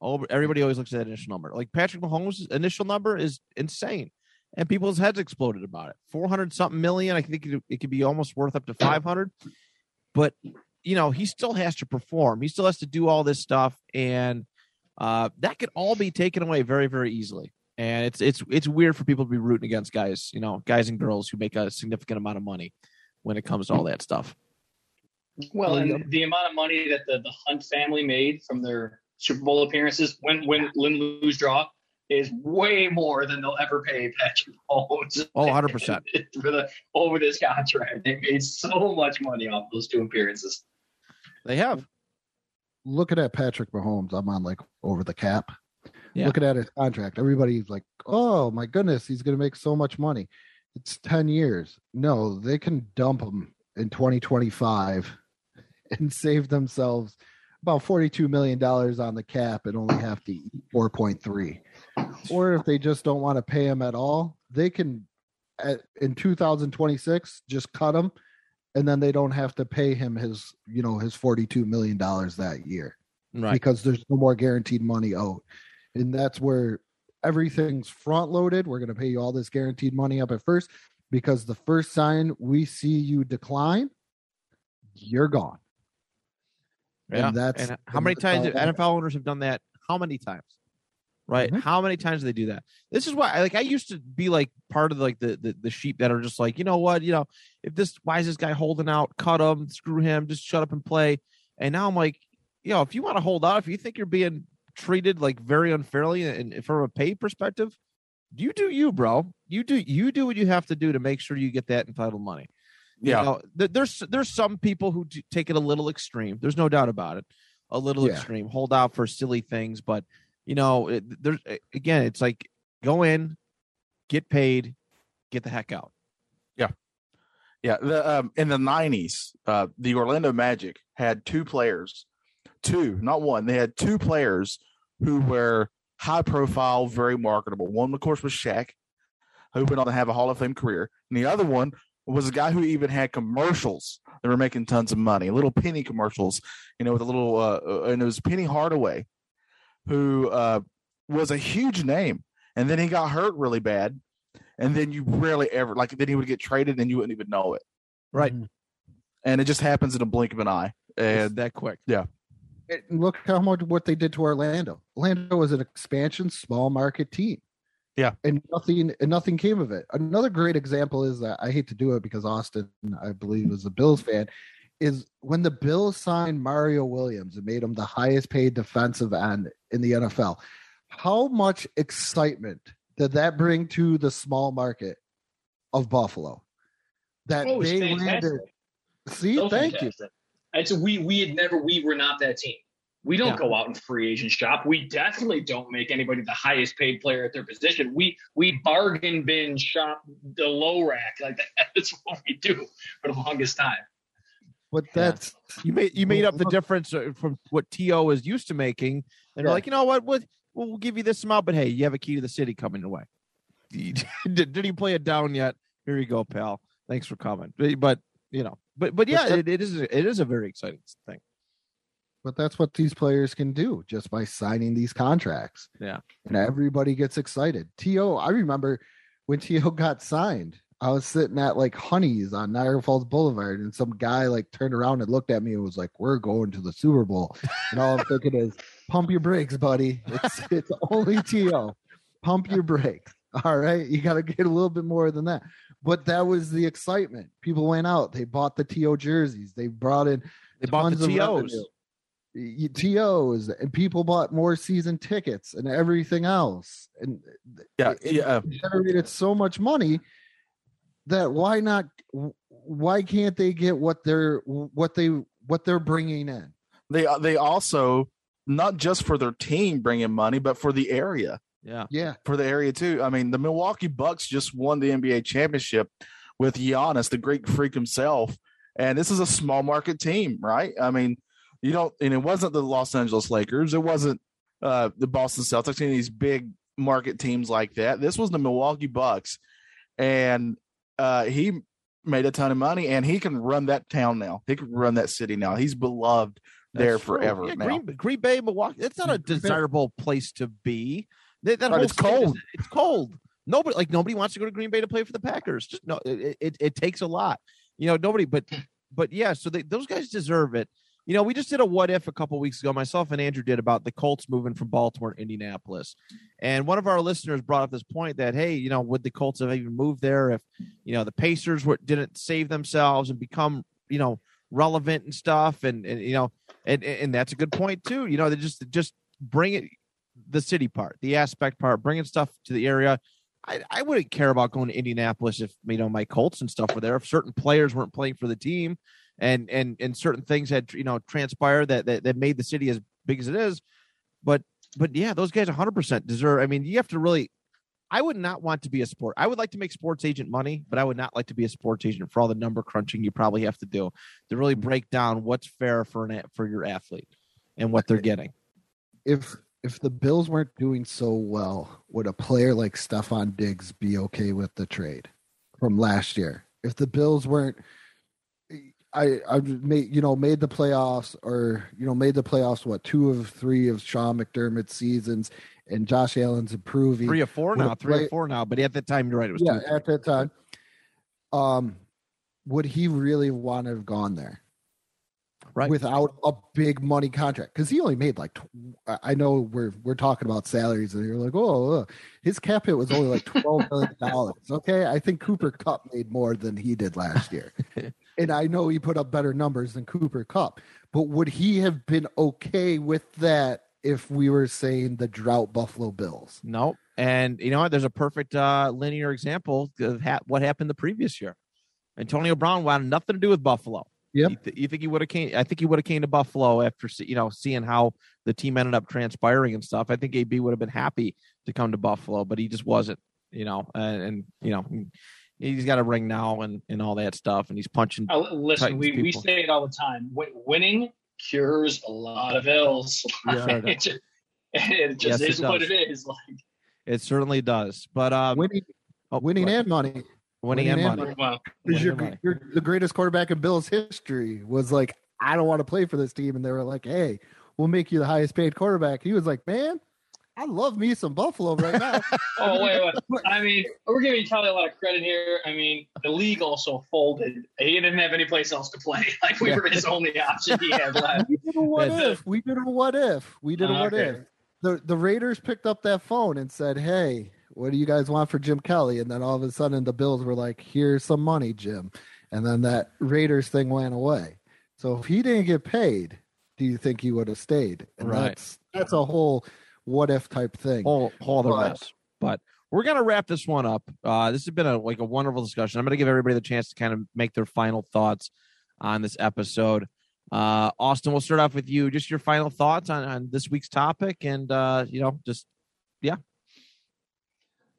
oh everybody always looks at that initial number like Patrick Mahomes initial number is insane and people's heads exploded about it 400 something million I think it, it could be almost worth up to 500 but you know he still has to perform he still has to do all this stuff and uh that could all be taken away very very easily and it's it's it's weird for people to be rooting against guys you know guys and girls who make a significant amount of money when it comes to all that stuff. Well, and the amount of money that the, the Hunt family made from their Super Bowl appearances, when when win lose draw, is way more than they'll ever pay Patrick Mahomes. Oh, 100 percent for the over this contract. They made so much money off those two appearances. They have. Looking at Patrick Mahomes, I'm on like over the cap. Yeah. Looking at his contract, everybody's like, "Oh my goodness, he's going to make so much money." It's 10 years. No, they can dump him in 2025 and save themselves about 42 million dollars on the cap and only have to eat 4.3. Or if they just don't want to pay him at all, they can at, in 2026 just cut him and then they don't have to pay him his, you know, his 42 million dollars that year. Right. Because there's no more guaranteed money owed. And that's where everything's front loaded. We're going to pay you all this guaranteed money up at first because the first sign we see you decline, you're gone. Yeah. And that's and how many times NFL owners have done that? How many times? Right? Mhm. How many times do they do that? This is why like I used to be like part of like the, the the sheep that are just like, you know what, you know, if this why is this guy holding out? Cut him, screw him, just shut up and play. And now I'm like, you know, if you want to hold out, if you think you're being treated like very unfairly and, and from a pay perspective, you do you, bro. You do you do what you have to do to make sure you get that entitled money. You Yeah. know, th- there's there's some people who do take it a little extreme. There's no doubt about it. A little Yeah. extreme, hold out for silly things, but you know, it, there's again, it's like go in, get paid, get the heck out. Yeah, yeah. the um, in the nineties, uh, the Orlando Magic had two players, two, not one. They had two players who were high profile, very marketable. One, of course, was Shaq, went on to have a Hall of Fame career, and the other one was a guy who even had commercials that were making tons of money, little penny commercials, you know, with a little, uh, uh, and it was Penny Hardaway, who uh, was a huge name, and then he got hurt really bad, and then you rarely ever like then he would get traded and you wouldn't even know it Right. and it just happens in a blink of an eye. It's And that quick. Yeah. And look how much what they did to Orlando. Orlando was an expansion small market team. Yeah. And nothing and nothing came of it. Another great example is that I hate to do it because Austin, I believe, is a Bills fan, is when the Bills signed Mario Williams and made him the highest paid defensive end in the NFL. How much excitement did that bring to the small market of Buffalo? That Oh, they fantastic. landed. See, So thank you. fantastic. And so we we had never we were not that team. We don't Yeah. go out and free agent shop. We definitely don't make anybody the highest paid player at their position. We we bargain bin shop the low rack like that. That's what we do for the longest time. But Yeah. that's You made you made up the difference uh, from what To is used to making, and Yeah. they're like, you know what? What we'll, we'll give you this amount, but hey, you have a key to the city coming your way. did, did he play it down yet? Here you go, pal. Thanks for coming. But, but, you know, but but yeah, that- it, it is it is a very exciting thing. But that's what these players can do just by signing these contracts. Yeah. And everybody gets excited. T.O., I remember when T.O. got signed, I was sitting at like Honey's on Niagara Falls Boulevard, and some guy like turned around and looked at me and was like, We're going to the Super Bowl. And all I'm thinking is, Pump your brakes, buddy. It's, it's only T.O. Pump your brakes. All right. You got to get a little bit more than that. But that was the excitement. People went out, they bought the T.O. jerseys, they brought in They bought the TOs. tos and people bought more season tickets and everything else and Yeah, it- yeah. it generated so much money that why not why can't they get what they're what they what they're bringing in They they also not just for their team bringing money, but for the area. Yeah. yeah for the area too. I mean, the Milwaukee Bucks just won the NBA championship with Giannis, the Greek freak himself, and this is a small market team, right? I mean, you don't, and it wasn't the Los Angeles Lakers, it wasn't uh, the Boston Celtics, any of these big market teams like that. This was the Milwaukee Bucks, and uh, he made a ton of money, and he can run that town now. He can run that city now. He's beloved there That's true. forever Yeah, now. Green, Green Bay, Milwaukee. It's not a desirable place to be. That, that Right, it's state is- cold. it's cold. Nobody like nobody wants to go to Green Bay to play for the Packers. Just no, it, it, it takes a lot. You know, nobody. But but yeah, so they, those guys deserve it. You know, we just did a what if a couple weeks ago. Myself and Andrew did about the Colts moving from Baltimore to Indianapolis, and one of our listeners brought up this point that hey, you know, would the Colts have even moved there if you know the Pacers were didn't save themselves and become you know relevant and stuff, and and you know, and and that's a good point too. You know, they just just bring it the city part, the aspect part, bringing stuff to the area. I, I wouldn't care about going to Indianapolis if you know my Colts and stuff were there. If certain players weren't playing for the team, and and and certain things had you know transpired that that, that made the city as big as it is, but but yeah, those guys 100 percent deserve. I mean, you have to really. I would not want to be a sport. I would like to make sports agent money, but I would not like to be a sports agent for all the number crunching you probably have to do to really mm-hmm. break down what's fair for an for your athlete and what they're getting. if if the bills weren't doing so well would a player like Stefon Diggs be okay with the trade from last year if the bills weren't I I made you know made the playoffs or you know made the playoffs what two of three of Sean McDermott's seasons and Josh Allen's improving Three or four Would now, three or play- four now. But at that time, you're right. It was yeah two. at that time um would he really want to have gone there Right. without a big money contract because he only made like tw- I- know we're we're talking about salaries and you're like oh uh, his cap hit was only like twelve million dollars okay I think Cooper Kupp made more than he did last year and I know he put up better numbers than Cooper Kupp but would he have been okay with that if we were saying the drought Buffalo Bills No, and you know what? There's a perfect uh, linear example of ha- what happened the previous year. Antonio Brown wanted nothing to do with Buffalo. Yep. You, th- you think he would have came? I think he would have came to Buffalo after se- you know seeing how the team ended up transpiring and stuff. I think AB would have been happy to come to Buffalo, but he just wasn't. You know, and, and you know he's got a ring now and and all that stuff, and he's punching. Uh, listen, Titans we, we say it all the time. Wi- winning cures a lot of ills. Yeah, it it just, it just Yes, it is what it is. Like, It certainly does. But um, winning oh, winning what? and money winning and winning and money. well, Winning you're, money. you're the greatest quarterback in Bills history was like, I don't want to play for this team. And they were like, hey, we'll make you the highest paid quarterback. He was like, man, I love me some Buffalo right now. oh wait, wait. I mean, we're giving Kelly a lot of credit here. I mean, the league also folded. He didn't have any place else to play. Like we Yeah. were his only option he had left. we did a what if. We did a what if. We did a oh, what Okay. if. The, the Raiders picked up that phone and said, hey, what do you guys want for Jim Kelly? And then all of a sudden the Bills were like, here's some money, Jim. And then that Raiders thing went away. So if he didn't get paid, do you think he would have stayed? And Right. that's that's a whole what if type thing. whole whole other But- mess. But we're gonna wrap this one up. Uh, this has been a like a wonderful discussion. I'm gonna give everybody the chance to kind of make their final thoughts on this episode. Uh, Austin, we'll start off with you. Just your final thoughts on, on this week's topic, and uh, you know, just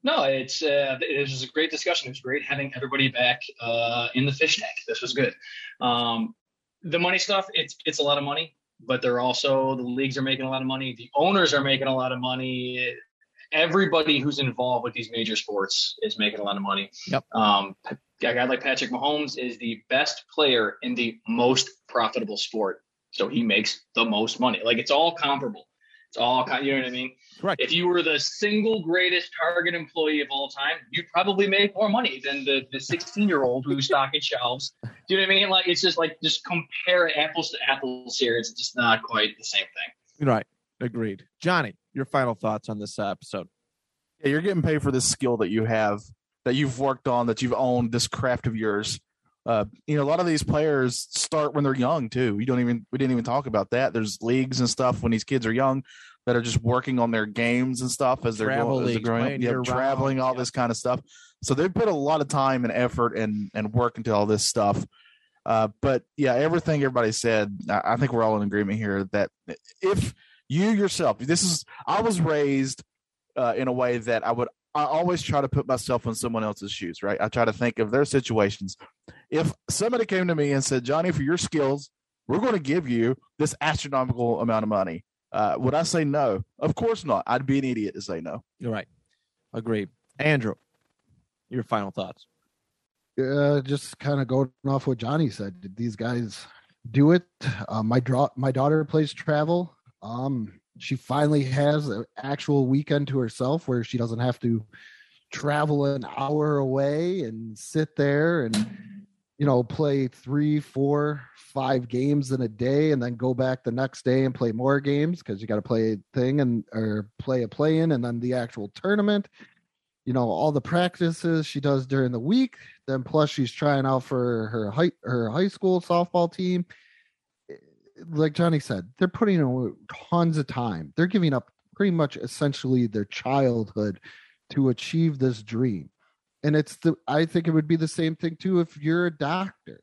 No, it's uh, it was a great discussion. It was great having everybody back uh, in the fish tank. This was good. Um, the money stuff, it's it's a lot of money, but they're also the leagues are making a lot of money. The owners are making a lot of money. Everybody who's involved with these major sports is making a lot of money. Yep. Um, a guy like Patrick Mahomes is the best player in the most profitable sport, so he makes the most money. Like it's all comparable. It's all kind. You know what I mean? correct. if you were the single greatest Target employee of all time, you'd probably make more money than the the 16 year old who's stocking shelves. Do you know what I mean? Like it's just like just compare apples to apples here. It's just not quite the same thing. Right. Agreed. Johnny, your final thoughts on this uh, episode. Yeah, you're getting paid for this skill that you have, that you've worked on, that you've owned, this craft of yours uh, you know, a lot of these players start when they're young too. We don't even we didn't even talk about that. There's leagues and stuff when these kids are young that are just working on their games and stuff as they're, Travel going, as they're growing up. Yeah, traveling, all yeah. this kind of stuff. So they put a lot of time and effort and and work into all this stuff. Uh, but yeah, everything everybody said, I, I think we're all in agreement here that if you yourself, this is, I was raised uh, in a way that I would, I always try to put myself in someone else's shoes, right? I try to think of their situations. If somebody came to me and said, Johnny, for your skills, we're going to give you this astronomical amount of money. Uh, would I say no? Of course not. I'd be an idiot to say no. You're right. Agreed. Andrew, your final thoughts. uh, just kind of going off what Johnny said. Did these guys do it? Uh, my draw, my daughter plays travel. Um, she finally has an actual weekend to herself where she doesn't have to travel an hour away and sit there and you know play three, four, five games in a day, and then go back the next day and play more games because you got to play a thing and or play a play in and then the actual tournament. You know all the practices she does during the week then plus she's trying out for her high her high school softball team like johnny said they're putting in tons of time. They're giving up pretty much essentially their childhood to achieve this dream. And it's the i think it would be the same thing too if you're a doctor.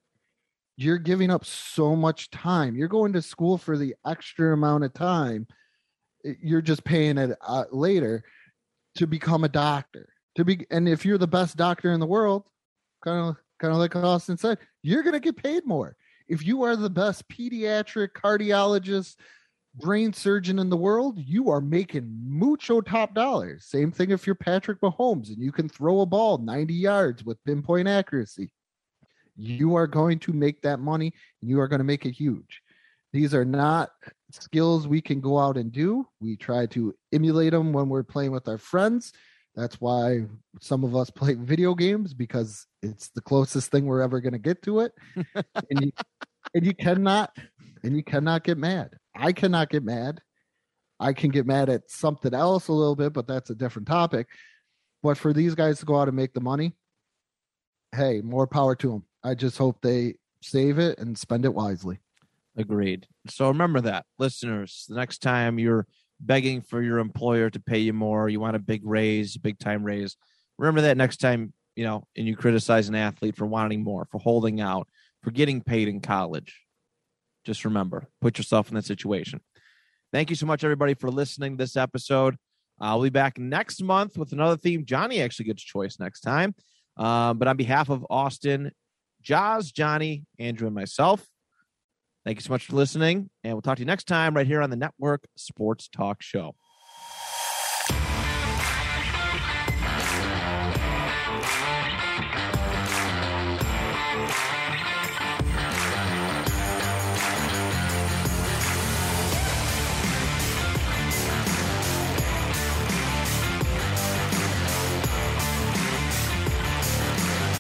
You're giving up so much time. You're going to school for the extra amount of time you're just paying it uh, later to become a doctor. To be and if you're the best doctor in the world kind of kind of like austin said you're going to get paid more if you are the best pediatric cardiologist brain surgeon in the world you are making mucho top dollars same thing if you're patrick mahomes and you can throw a ball 90 yards with pinpoint accuracy you are going to make that money and you are going to make it huge these are not skills we can go out and do. We try to emulate them when we're playing with our friends. That's why some of us play video games because it's the closest thing we're ever going to get to it. and you and you cannot and you cannot get mad. I cannot get mad. I can get mad at something else a little bit, but that's a different topic. But for these guys to go out and make the money, hey, more power to them. I just hope they save it and spend it wisely. Agreed. So remember that, listeners. The next time you're begging for your employer to pay you more, you want a big raise, big time raise. Remember that next time, you know, and you criticize an athlete for wanting more, for holding out, for getting paid in college. Just remember, put yourself in that situation. Thank you so much, everybody, for listening to this episode. I'll be back next month with another theme. Johnny actually gets choice next time. Um, but on behalf of Austin, Joz, Johnny, Andrew, and myself, Thank you so much for listening, and we'll talk to you next time right here on the Network Sports Talk Show.